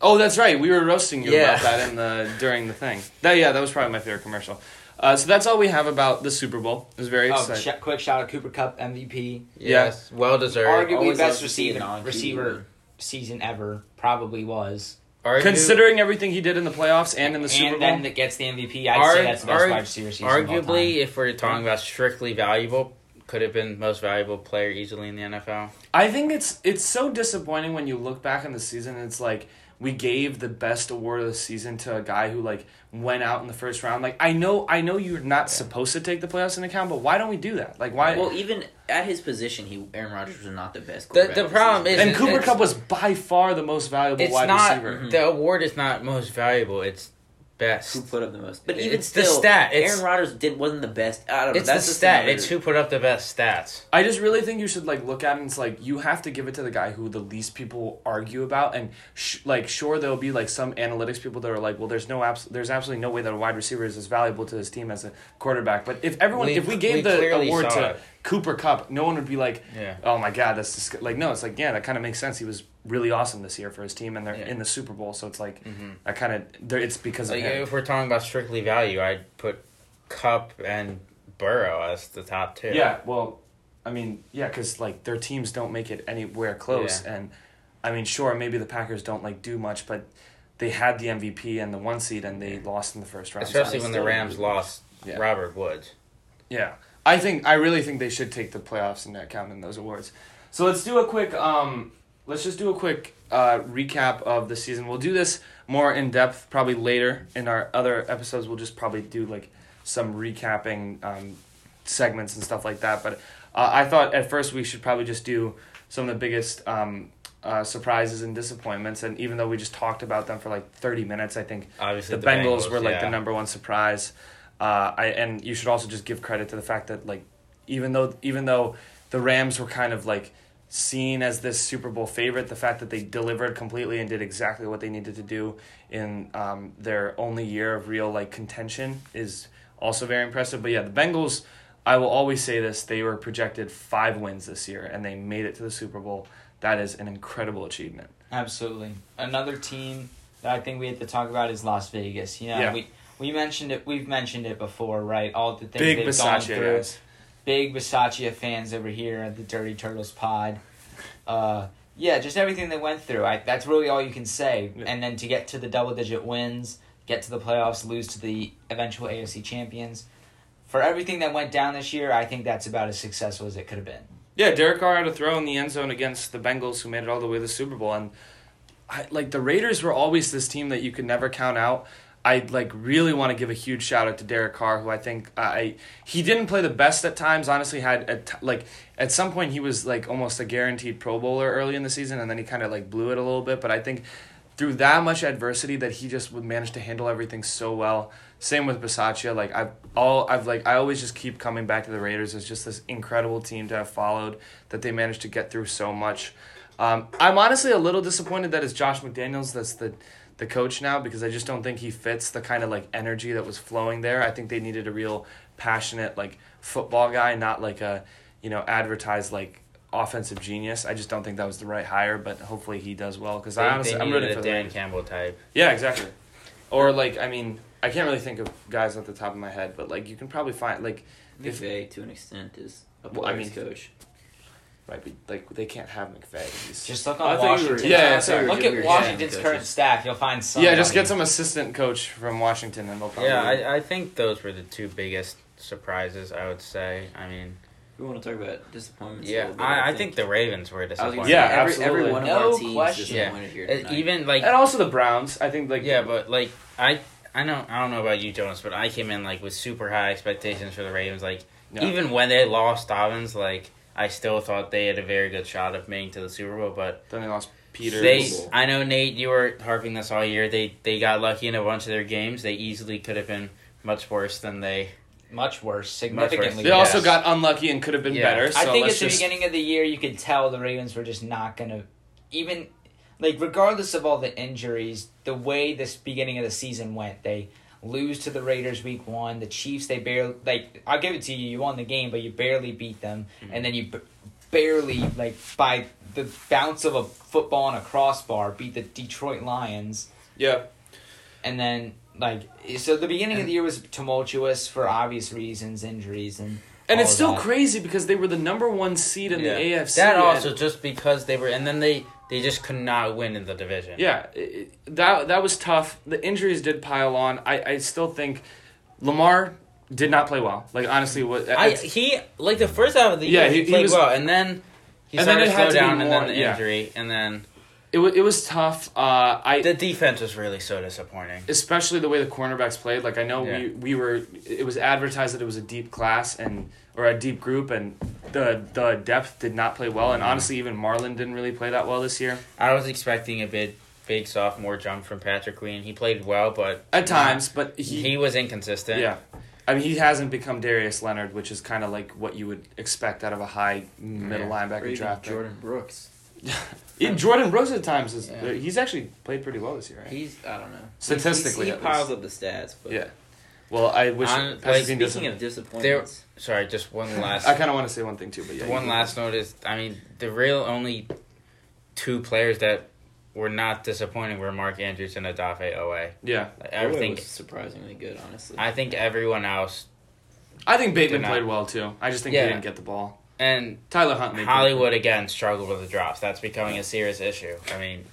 Oh, that's right. We were roasting you Yeah. about that in the during the thing. That yeah, that was probably my favorite commercial. Uh, so that's all we have about the Super Bowl. It was very oh, exciting. sh- quick shout out to Cooper Kupp MVP, Yes, well deserved. arguably Always best to receiver receiver season ever. Probably was. Argu- Considering everything he did in the playoffs and in the Super and Bowl, then that gets the MVP. I'd Arg- say that's the best arg- wide receiver season. of all arguably, time. if we're talking about strictly valuable, could have been most valuable player easily in the NFL. I think it's it's so disappointing when you look back on the season. and It's like we gave the best award of the season to a guy who like went out in the first round. Like I know I know you're not supposed to take the playoffs into account, but why don't we do that? Like why? Well, even at his position, he Aaron Rodgers was not the best. The- quarterback the this problem is- and Cooper Kupp was by far the most valuable It's wide not receiver. Mhm. the award is not most valuable. It's best. who put up the most. But even It's the still, stat. It's- Aaron Rodgers did wasn't the best. I don't know. It's the that's just stat. another- It's who put up the best stats. I just really think you should like look at it and it's like you have to give it to the guy who the least people argue about and sh- like sure there'll be like some analytics people that are like well there's no abs- there's absolutely no way that a wide receiver is as valuable to his team as a quarterback but if everyone We- if we we gave the award to it. Cooper Kupp no one would be like Yeah. oh my god that's just like no it's like yeah that kind of makes sense he was really awesome this year for his team and they're Yeah. in the Super Bowl so it's like Mm-hmm. that kind of it's because of Like, if we're talking about strictly value, I'd put Kupp and Burrow as the top two. Yeah, well, I mean, yeah, because like their teams don't make it anywhere close, Yeah. and I mean, sure, maybe the Packers don't like do much, but they had the MVP and the one seed, and they lost in the first round. Especially So- when the Rams lost Yeah. Robert Woods. yeah, I think I really think they should take the playoffs into account in those awards. So let's do a quick. Um, let's just do a quick uh, recap of the season. We'll do this more in depth probably later in our other episodes. We'll just probably do like some recapping um, segments and stuff like that. But uh, I thought at first we should probably just do some of the biggest um, uh, surprises and disappointments. And even though we just talked about them for like thirty minutes, I think Obviously, the, Bengals, were like yeah. the number one surprise. Uh, I and you should also just give credit to the fact that like even though even though the Rams were kind of like seen as this Super Bowl favorite, the fact that they delivered completely and did exactly what they needed to do in um, their only year of real like contention is also very impressive. But yeah, the Bengals. I will always say this: they were projected five wins this year, and they made it to the Super Bowl. That is an incredible achievement. Absolutely. Another team that I think we have to talk about is Las Vegas. You know, Yeah. we we mentioned it. We've mentioned it before, right? All the things Big they've gone through. guys. Big Bisaccia fans over here at the Dirty Turtles Pod. Uh, yeah, just everything they went through. I, that's really all you can say. Yeah. And then to get to the double digit wins, get to the playoffs, lose to the eventual AFC champions. For everything that went down this year, I think that's about as successful as it could have been. Yeah, Derek Carr had a throw in the end zone against the Bengals, who made it all the way to the Super Bowl, and I like the Raiders were always this team that you could never count out. I like really want to give a huge shout out to Derek Carr, who I think I he didn't play the best at times. Honestly, had at like at some point he was like almost a guaranteed Pro Bowler early in the season, and then he kind of like blew it a little bit. But I think through that much adversity, that he just would manage to handle everything so well. Same with Bisaccia. Like I've all I've like I always just keep coming back to the Raiders as just this incredible team to have followed that they managed to get through so much. Um, I'm honestly a little disappointed that it's Josh McDaniels that's the the coach now because I just don't think he fits the kind of like energy that was flowing there. I think they needed a real passionate like football guy, not like a you know advertised like offensive genius. I just don't think that was the right hire, but hopefully he does well because I honestly I'm needed rooting for the Dan Raiders. Campbell type. Yeah, exactly. Or like I mean I can't really think of guys off the top of my head, but like you can probably find like if McVay, to an extent, is a Well, I player's mean, coach. Might be like they can't have McVay. Just look I on thought you were- Washington. Yeah, yeah, I thought you were Look at Washington's current coaches. staff. You'll find some. yeah, just get some assistant coach from Washington and they'll probably Yeah, I, I think those were the two biggest surprises. I would say. I mean, We want to talk about disappointments. yeah, little bit, I, I think the Ravens were I was disappointed. gonna Yeah, every, absolutely. every one of No our teams question. disappointed here tonight. even like and also the Browns. I think like Yeah, but like I I know I don't know about you, Jonas, but I came in like with super high expectations for the Ravens. Like Yeah. even when they lost Dobbins, like I still thought they had a very good shot of making to the Super Bowl. But then they lost Peter. they, I know Nate, you were harping this all year. They they got lucky in a bunch of their games. They easily could have been much worse than they. much worse, Much worse. significantly. They Yeah. also worse. got unlucky and could have been Yeah. better. So I think at the just, beginning of the year, you could tell the Ravens were just not gonna even like regardless of all the injuries, the way this beginning of the season went, they lose to the Raiders week one. The Chiefs, they barely like I'll give it to you. You won the game, but you barely beat them, mm-hmm. and then you b- barely like by the bounce of a football and a crossbar beat the Detroit Lions. yeah. And then like so the beginning of the year was tumultuous for obvious reasons, injuries and And all it's still that. crazy because they were the number one seed in Yeah. the AFC. That and- also just because they were, and then they they just could not win in the division. Yeah, it, that that was tough. The injuries did pile on. I, I still think Lamar did not play well. Like honestly, what I he like the first half of the Yeah, year he, he- he played was- well, and then he And started it to slow down, and then the yeah. injury, and then it wa- it was tough. Uh, I the defense was really so disappointing. especially the way the cornerbacks played. Like I know Yeah. we we were it was advertised that it was a deep class and or a deep group and the the depth did not play well. And Mhm. honestly, even Marlon didn't really play that well this year. I was expecting a bit big sophomore jump from Patrick Queen. He played well, but At times, but he, he, was inconsistent. yeah. I mean, he hasn't become Darius Leonard, which is kind of like what you would expect out of a high middle Yeah. Or linebacker even draft. Jordyn Brooks. Even Jordyn Brooks at times is Yeah. he's actually played pretty well this year, right? He's I don't know. Statistically, He's- he at piles least. up the stats. But Yeah. Well, I wish On- like, Queen doesn't. Speaking of disappointments, Sorry, just one last. I kind of want to say one thing too, but yeah. One you- last note is, I mean, the real only two players that were not disappointing were Mark Andrews and Odafe Oweh. Yeah, Like, Oweh everything. was surprisingly good, honestly. I think everyone else I think Bateman Did not- played well too. I just think Yeah. he didn't get the ball. and Tyler Huntley. Hollywood again struggled with the drops. That's becoming a serious issue. I mean,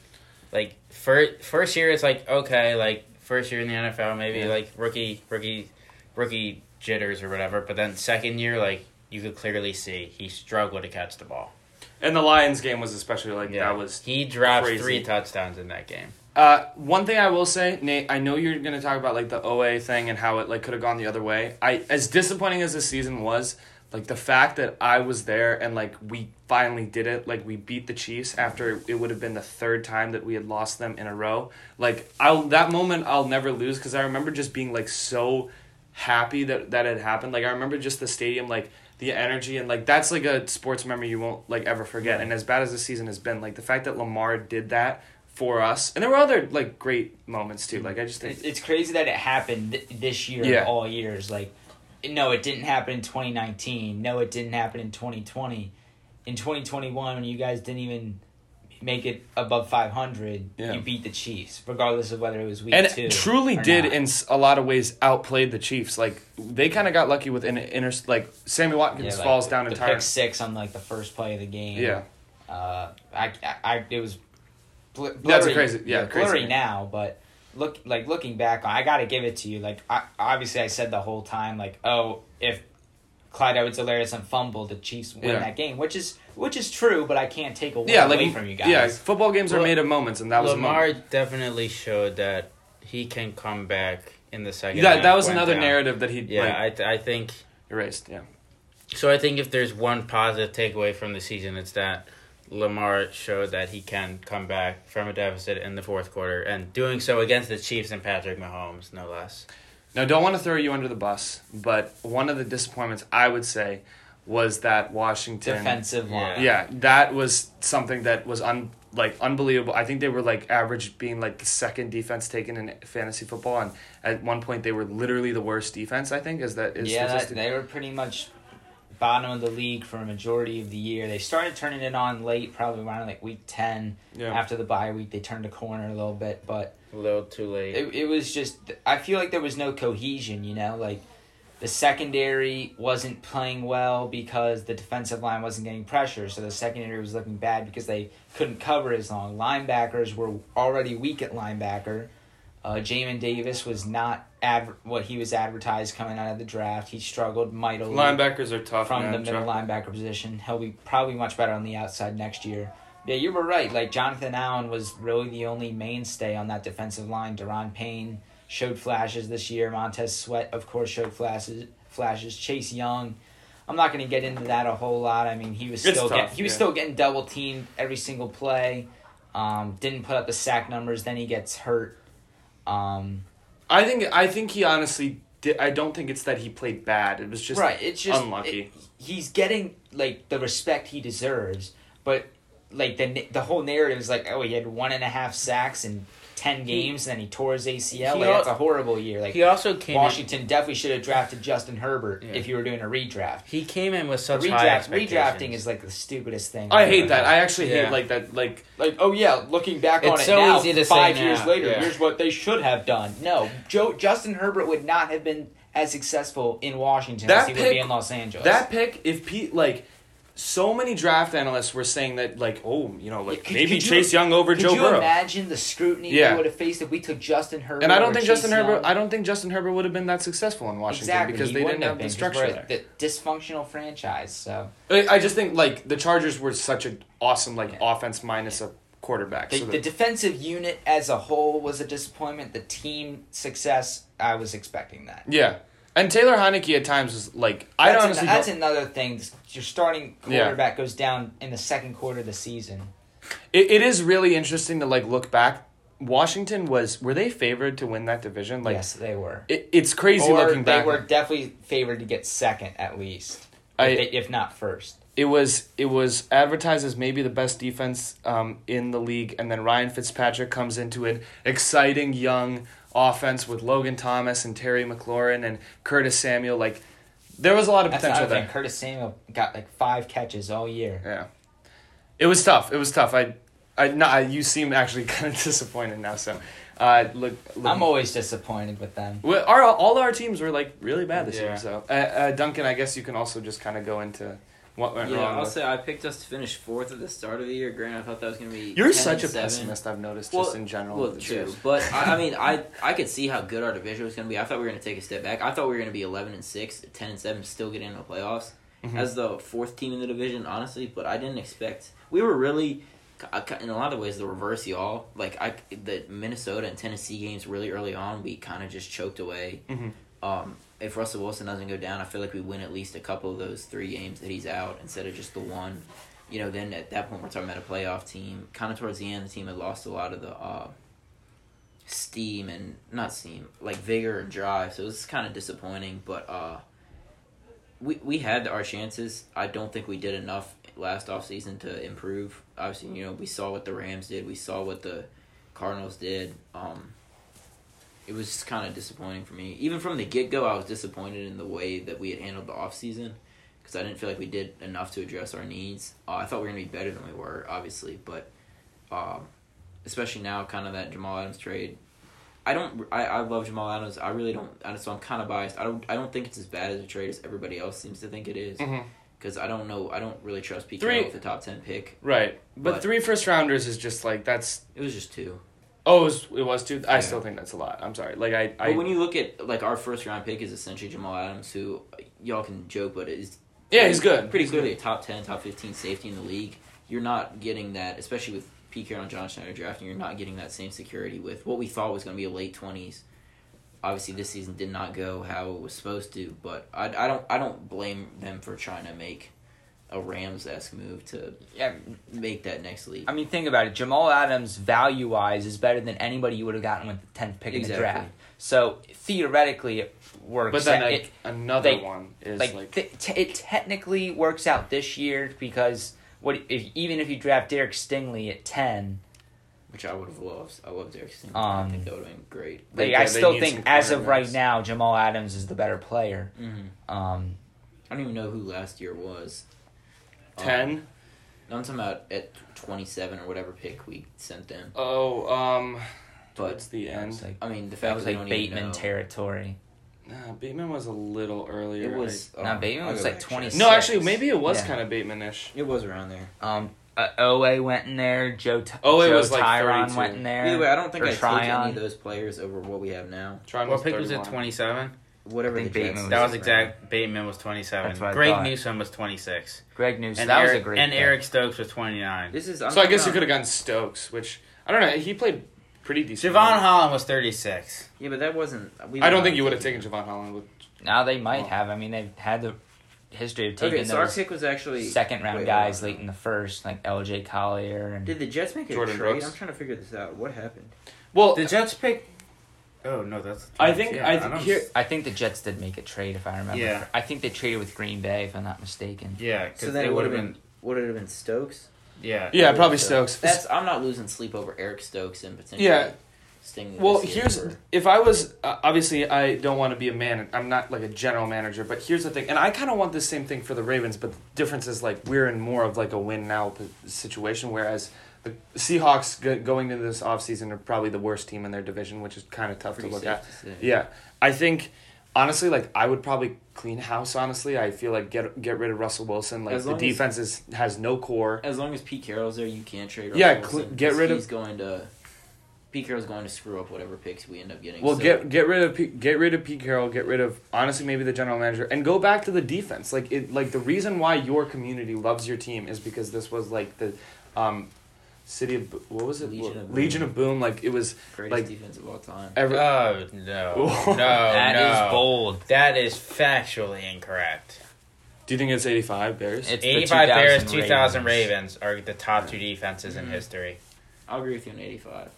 like first first year it's like okay, like first year in the NFL, maybe Yeah. like rookie rookie rookie jitters or whatever. But then second year, like you could clearly see he struggled to catch the ball. And the Lions game was especially like Yeah, that was. he dropped crazy. three touchdowns in that game. Uh, one thing I will say, Nate, I know you're gonna talk about like the OA thing and how it like could have gone the other way. I as disappointing as this season was, like the fact that I was there and like we finally did it, like we beat the Chiefs after it would have been the third time that we had lost them in a row. Like I'll that moment I'll never lose because I remember just being like so happy that that had happened. Like I remember just the stadium, like the energy and like that's like a sports memory you won't like ever forget. And as bad as the season has been, like the fact that Lamar did that for us, and there were other like great moments too. Like I just think It's, it's crazy that it happened th- this year Yeah. all years. Like, no, it didn't happen in 2019. No, it didn't happen in 2020. In 2021, when you guys didn't even make it above 500, Yeah. you beat the Chiefs, regardless of whether it was week and two. it truly did not. in a lot of ways outplayed the Chiefs. Like they kind of got lucky with an inter like Sammy Watkins Yeah, like, falls down the entirely. pick six on like the first play of the game. Yeah, Uh, I, I, I it was bl- blurry, That's crazy- yeah, crazy blurry game. now, but look like looking back, I got to give it to you. Like I, obviously, I said the whole time, like, oh, if Clyde Edwards-Helaire doesn't fumble, the Chiefs win Yeah. that game, which is which is true, but I can't take away, yeah, away from you guys. yeah, football games are Well, made of moments, and that was a Lamar moment. definitely showed that he can come back in the second. That half that was another down. narrative that he Yeah, like, I th- I think erased. Yeah, so. I think if there's one positive takeaway from the season, it's that Lamar showed that he can come back from a deficit in the fourth quarter, and doing so against the Chiefs and Patrick Mahomes, no less. Now, don't want to throw you under the bus, but one of the disappointments I would say was that Washington defensive line. Yeah, that was something that was un like unbelievable. I think they were like average being like the second defense taken in fantasy football, and at one point they were literally the worst defense. I think is that is yeah, that, they were pretty much bottom of the league for a majority of the year. They started turning it on late, probably around like week ten. yeah. After the bye week, they turned a corner a little bit, but A little too late. it, it was just I feel like there was no cohesion, you know, like the secondary wasn't playing well because the defensive line wasn't getting pressure, so the secondary was looking bad because they couldn't cover as long. Linebackers were already weak at linebacker. Uh, Jamin Davis was not adver- what he was advertised coming out of the draft. He struggled mightily Linebackers are tough from man. the middle Chuck. linebacker position. He'll be probably much better on the outside next year. Yeah, you were right. Like Jonathan Allen was really the only mainstay on that defensive line. Daron Payne showed flashes this year. Montez Sweat, of course, showed flashes. Flashes. Chase Young. I'm not going to get into that a whole lot. I mean, he was It's still tough, get, he was yeah. still getting double teamed every single play. Um, didn't put up the sack numbers. Then he gets hurt. Um, I think I think he honestly. Did, I don't think it's that he played bad. It was just right. It's just unlucky. it- he's getting like the respect he deserves, but like the the whole narrative is like, oh, he had one and a half sacks in ten games, and then he tore his ACL. he Like, al- that's a horrible year. Like he also came. In, Washington definitely should have drafted Justin Herbert Yeah. if you were doing a redraft. he came in with such high Redraft, expectations. redrafting is like the stupidest thing. I I've hate that. heard. I actually hate like that. Like like, oh yeah, looking back on It's it so now, easy to five say years now, later, yeah. here's what they should have done. No, Joe Justin Herbert would not have been as successful in Washington That as he would be in Los Angeles. that pick, if Pete like. So many draft analysts were saying that, like, oh, you know, like Could- maybe could you- Chase Young over Could Joe you Burrow. imagine the scrutiny Yeah. we would have faced if we took Justin Herbert? And I don't think Chase Justin Herbert. I don't think Justin Herbert would have been that successful in Washington exactly because he they didn't have been, the structure. The dysfunctional franchise. So I I just think like the Chargers were such an awesome like Yeah. offense minus a quarterback. the, so the that, defensive unit as a whole was a disappointment. The team success, I was expecting that. yeah, and Taylor Heinicke at times was like I That's, honestly an, that's don't- another thing. Your starting Yeah. quarterback goes down in the second quarter of the season. it, it is really interesting to like look back Washington was were they favored to win that division? Like yes, they were. it, it's crazy or looking back. they were definitely favored to get second at least, I- if, they, if not first. it was it was advertised as maybe the best defense um, in the league, and then Ryan Fitzpatrick comes into it, exciting young offense with Logan Thomas and Terry McLaurin and Curtis Samuel. Like there was a lot of That's potential there. Curtis Samuel got like five catches all year. Yeah, it was tough. It was tough. I, I not you seem actually kind of disappointed now. So, uh, look, look I'm always disappointed with them. Well, our all our teams were like really bad this Yeah. year. So, uh, uh, Duncan, I guess you can also just kind of go into what went Yeah, wrong. I'll with- say I picked us to finish fourth at the start of the year. Grant, I thought that was going to be. You're 10 such a seven. pessimist. I've noticed Well, just in general. Well, true, year. but I, I mean, I I could see how good our division was going to be. I thought we were going to take a step back. I thought we were going to be eleven and six, 10 and seven, still get into the playoffs Mhm. as the fourth team in the division. Honestly, but I didn't expect. We were really, in a lot of ways, the reverse y'all. Like I, the Minnesota and Tennessee games really early on, we kind of just choked away. Mhm. Um, if Russell Wilson doesn't go down, I feel like we win at least a couple of those three games that he's out instead of just the one. You know, then at that point we're talking about a playoff team. Kind of towards the end, the team had lost a lot of the uh, steam and not steam, like vigor and drive. So it was kind of disappointing, but uh, we we had our chances. I don't think we did enough last offseason to improve. Obviously, you know, we saw what the Rams did. We saw what the Cardinals did. Um, it was just kind of disappointing for me. Even from the get go, I was disappointed in the way that we had handled the offseason because I didn't feel like we did enough to address our needs. Uh, I thought we were going to be better than we were, obviously, but um, especially now, kind of that Jamal Adams trade. I don't. I, I love Jamal Adams. I really don't. So I'm kind of biased. I don't. I don't think it's as bad as a trade as everybody else seems to think it is. Mhm. Because I don't know. I don't really trust Pete Three- Carroll with the top ten pick. Right, but, But- three first rounders is just like that's. It was just two. Oh, it was, it was too. I Yeah. still think that's a lot. I'm sorry. Like I, I But when you look at like our first round pick is essentially Jamal Adams, who y'all can joke, but is yeah, he's good. pretty He's clearly good. a top ten, top fifteen safety in the league. You're not getting that, especially with Pete Carroll and John Schneider drafting. You're not getting that same security with what we thought was going to be a late twenties. Obviously, this season did not go how it was supposed to, but I, I don't I don't blame them for trying to make a Rams esque move to Yeah, make that next leap. I mean, think about it. Jamal Adams, value wise, is better than anybody you would have gotten with the tenth pick in the draft. So theoretically, it works. But then like it, another like- one is like, like, th- t- it technically works out this year because what if even if you draft Derek Stingley at ten, which I would have loved. I love Derek Stingley. Um, I think that would have been great. They- like, yeah, I still think as of right now, Jamal Adams is the better player. Mm-hmm. Um, I don't even know who last year was. Um, ten. No, I'm talking about at 27 or whatever pick we sent them. Oh, um, But towards the end. like I mean, the fact was that we like Bateman territory. Nah, Bateman was a little earlier. It was. Nah, uh, Bateman I'll was like back, 26. I- check. no, actually, maybe it was Yeah. kind of Bateman-ish. It was around there. Um, uh, Oweh went in there. Joe. T- Oweh Joe was, like, Tyron 32. went in there. Either way, I don't think or I take any of those players over what we have now. Tron What was pick was it? Twenty seven. Whatever I think the Jets Bateman was- That was exact. Bateman was twenty seven. That's what I Greg thought. Newsome was twenty six. Greg Newsome. And that Eric, was a great. and pick. Eric Stokes was twenty nine. This is. I'm So I guess you could have gotten Stokes, which I don't know. He played pretty decent. Jevon Holland was thirty six. Yeah, but that wasn't. We I don't think you would have taken Jevon Holland with. Now they might Oh. have. I mean, they've had the history of taking Okay, so those was actually. second round wait, guys late in the first, like L.J. Collier and Did the Jets make a Jordan trade? Brooks. I'm trying to figure this out. What happened? Well, The Jets pick. Oh no, that's. I think yeah, I don't- think here. I think the Jets did make a trade if I remember. Yeah. I think they traded with Green Bay if I'm not mistaken. Yeah, because So then it would would have have been. Would it have been Stokes? Yeah. Yeah, probably So Stokes. That's. I'm not losing sleep over Eric Stokes and potentially. Yeah. Sting. Well, here's for- if I was uh, obviously I don't want to be a man. I'm not like a general manager, but here's the thing, and I kind of want the same thing for the Ravens. But the difference is like we're in more of like a win now situation, whereas the Seahawks go- going into this offseason are probably the worst team in their division, which is kind of tough pretty to look at. to. Yeah, I think honestly, like I would probably clean house. Honestly, I feel like get get rid of Russell Wilson. Like the long as- defense is has no core. As long as Pete Carroll's there, you can't trade. Yeah, Russell cl- Wilson, get 'cause rid of- He's going to. Pete Carroll's going to screw up whatever picks we end up getting. Well, so- get get rid of Pete, get rid of Pete Carroll, get rid of honestly maybe the general manager, and go back to the defense. Like it, like the reason why your community loves your team is because this was like the, um, city of Bo- what was it Legion of Boom. Legion of Boom. Like it was greatest like- defense of all time. every. Oh no, no, That is no. bold. That is factually incorrect. do you think it's eighty five Bears? It's 85 Bears, 2000 2000 Ravens are the top two defenses in Mhm. history. I'll agree with you on eighty-five.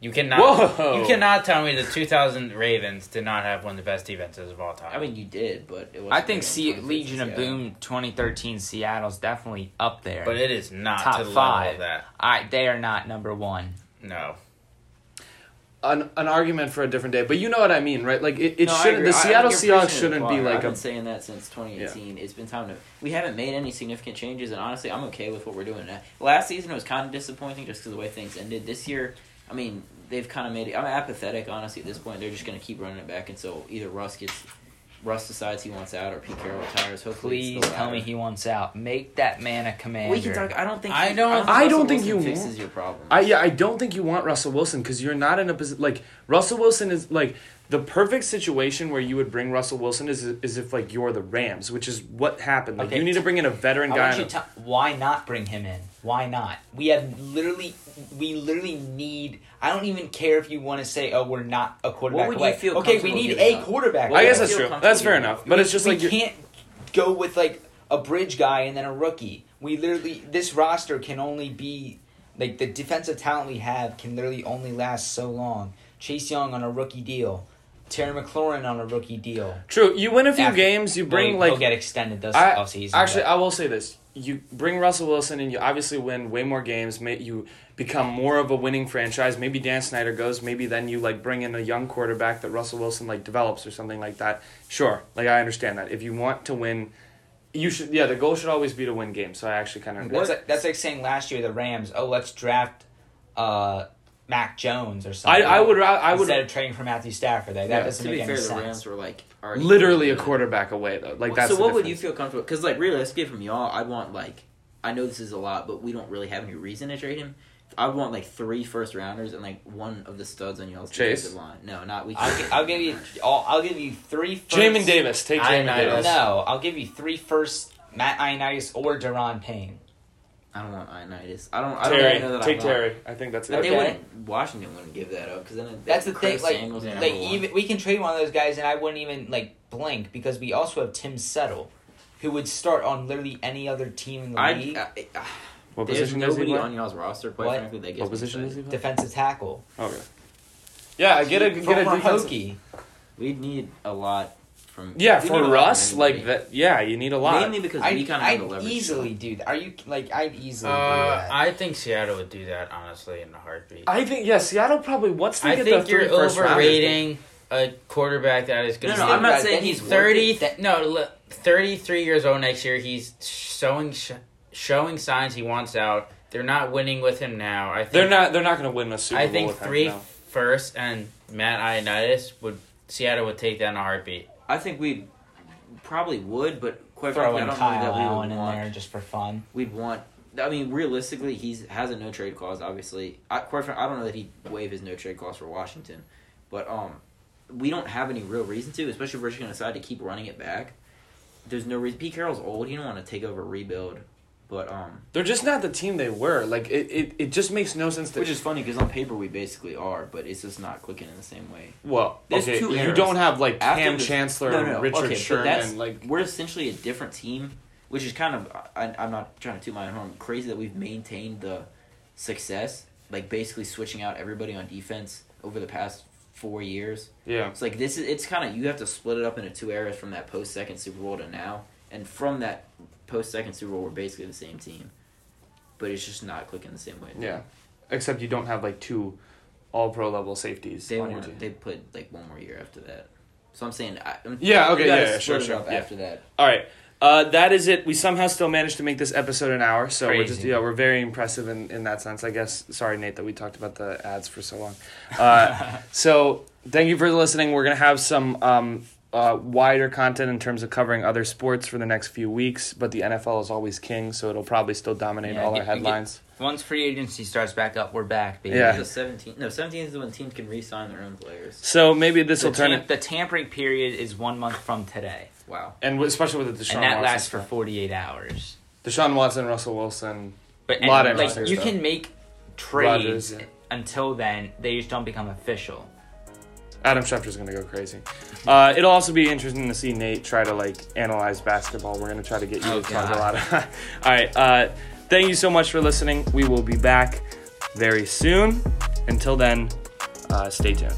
You cannot. Whoa. You cannot tell me the 2000 Ravens did not have one of the best defenses of all time. I mean, you did, but it was. I think C- Legion of Boom 2013 Seattle's definitely up there. but it is not Top to the level five. that. I they are not number one. No. An, an argument for a different day, but you know what I mean, right? Like it, it No, shouldn't. The Seattle you're Seahawks preaching to the shouldn't be like I've been a. saying that since 2018. It's been time to. We haven't made any significant changes, and honestly, I'm okay with what we're doing now. Last season it was kind of disappointing just because the way things ended. This year, I mean, they've kind of made it. I'm apathetic, honestly. At this point, they're just going to keep running it back until either Russ gets. Russ decides he wants out, or Pete Carroll retires. Hopefully, it's Please the tell me he wants out. Make that man a commander. We can talk. I don't think. I he- don't- I don't think you fixes want- your problem. I yeah, I don't think you want Russell Wilson because you're not in a position like Russell Wilson is like the perfect situation where you would bring Russell Wilson is is if like you're the Rams, which is what happened. Like Okay, you need to bring in a veteran I guy. want you to why not bring him in? Why not? We have literally, we literally need. I don't even care if you want to say, "Oh, we're not a quarterback What would you feel okay, we need a up? quarterback. I guess that's true. That's fair enough. But it's just we like you can't go with like a bridge guy and then a rookie. We literally this roster can only be like the defensive talent we have can literally only last so long. Chase Young on a rookie deal, Terry McLaurin on a rookie deal. true. You win a few After- games, you bring like he'll get extended this I, offseason. actually, but- I will say this: you bring Russell Wilson, and you obviously win way more games. May, you become more of a winning franchise. Maybe Dan Snyder goes. Maybe then you like bring in a young quarterback that Russell Wilson like develops or something like that. Sure, like I understand that. If you want to win, you should. Yeah, the goal should always be to win games. So I actually kind of. That's like, that's like saying last year the Rams. Oh, let's draft uh, Mac Jones or something. I I would ra- I would instead of trading for Matthew Stafford. Like, that Yeah. doesn't To be make fair, any the sense. Rams were like literally a quarterback away though. Like Well, that's so the what would you feel comfortable? Because like really realistically, from y'all, I'd want like I know this is a lot, but we don't really have any reason to trade him. I want like three first rounders and like one of the studs on y'all's Chase? defensive line. No, not we. I'll, gi- I'll give you. I'll, I'll give you three. First, Jamin Davis, take I Jamin know Davis. No, I'll give you three first. Matt Ioannidis or Daron Payne. I don't want Ioannidis. I don't. I don't Terry, know that take I want. Terry. I think that's But it. they Okay. wouldn't. Washington wouldn't give that up because then it- That's the Curtis thing. Like, like one. even we can trade one of those guys, and I wouldn't even like blink because we also have Tim Settle, who would start on literally any other team in the I, league. I, I, What there's position does he nobody play? on y'all's roster, quite What? frankly, that gets What position does he play? defensive tackle. Okay. Yeah, I get a get a Former defensive. Hokie. We need a lot from. Yeah, for need Russ, from like that. Yeah, you need a lot. Mainly because I'd, we kind of have the I'd leverage. easily do that. Are you like I'd easily do Uh, that. I think Seattle would do that honestly in a heartbeat. I think yeah, Seattle probably once they I get think the you're three first rounders, overrating a quarterback that is going No, to no, be I'm not saying then he's he's thirty. That- no, look, thirty-three years old next year. He's showing sh- showing signs he wants out. They're not winning with him now. I think They're not. They're not going to win a Super I Bowl. think with him, three no. first and Matt Ioannidis would Seattle would take that in a heartbeat. I think we probably would, but quite Throw frankly, I don't know that Kyle we Allen would in want. there just for fun. We'd want. I mean, realistically, he's has a no trade clause. Obviously, I, quite frankly, I don't know that he'd waive his no trade clause for Washington, but um, we don't have any real reason to, especially if we're just going to decide to keep running it back. There's no reason. Pete Carroll's old. He don't want to take over a rebuild, but um, They're just not the team they were. Like it, it, it just makes no sense to. which is funny because on paper we basically are, but it's just not clicking in the same way. well, There's okay, two you eras. don't have like After Cam the- Chancellor, No, no, Richard okay, but Sherman, that's- like we're essentially a different team, which is kind of I, I'm not trying to toot my own horn. Crazy that we've maintained the success, like basically switching out everybody on defense over the past four years. yeah. It's like this is it's kind of you have to split it up into two eras from that post second Super Bowl to now, and from that post second Super Bowl we're basically the same team, but it's just not clicking the same way. Yeah, except you don't have like two All Pro level safeties They team. they put like one more year after that. So I'm saying, I, I'm, Yeah, okay, yeah, yeah, sure, sure, yeah. After that, All right. Uh, that is it. We somehow still managed to make this episode an hour, so we're just yeah we're very impressive in, in that sense. I guess. Sorry, Nate, that we talked about the ads for so long. Uh, so thank you for listening. We're gonna have some um, uh, wider content in terms of covering other sports for the next few weeks, but the NFL is always king, so it'll probably still dominate Yeah, all get- our get- headlines. Once free agency starts back up, we're back, baby. Yeah. the 17 no 17 is when teams can re-sign their own players. So maybe this will turn tam- it, the tampering period is one month from today, Wow. and especially with the Deshaun and that Watson lasts for 48 hours. Deshaun Watson, Russell Wilson. But Lot and, like you stuff. can make trades Rodgers, yeah. until then; they just don't become official. Adam Schefter's gonna go crazy. Uh, it'll also be interesting to see Nate try to like analyze basketball. We're gonna try to get you Oh, to talk a lot. Of, all right. Uh, thank you so much for listening. We will be back very soon. Until then, Uh, stay tuned.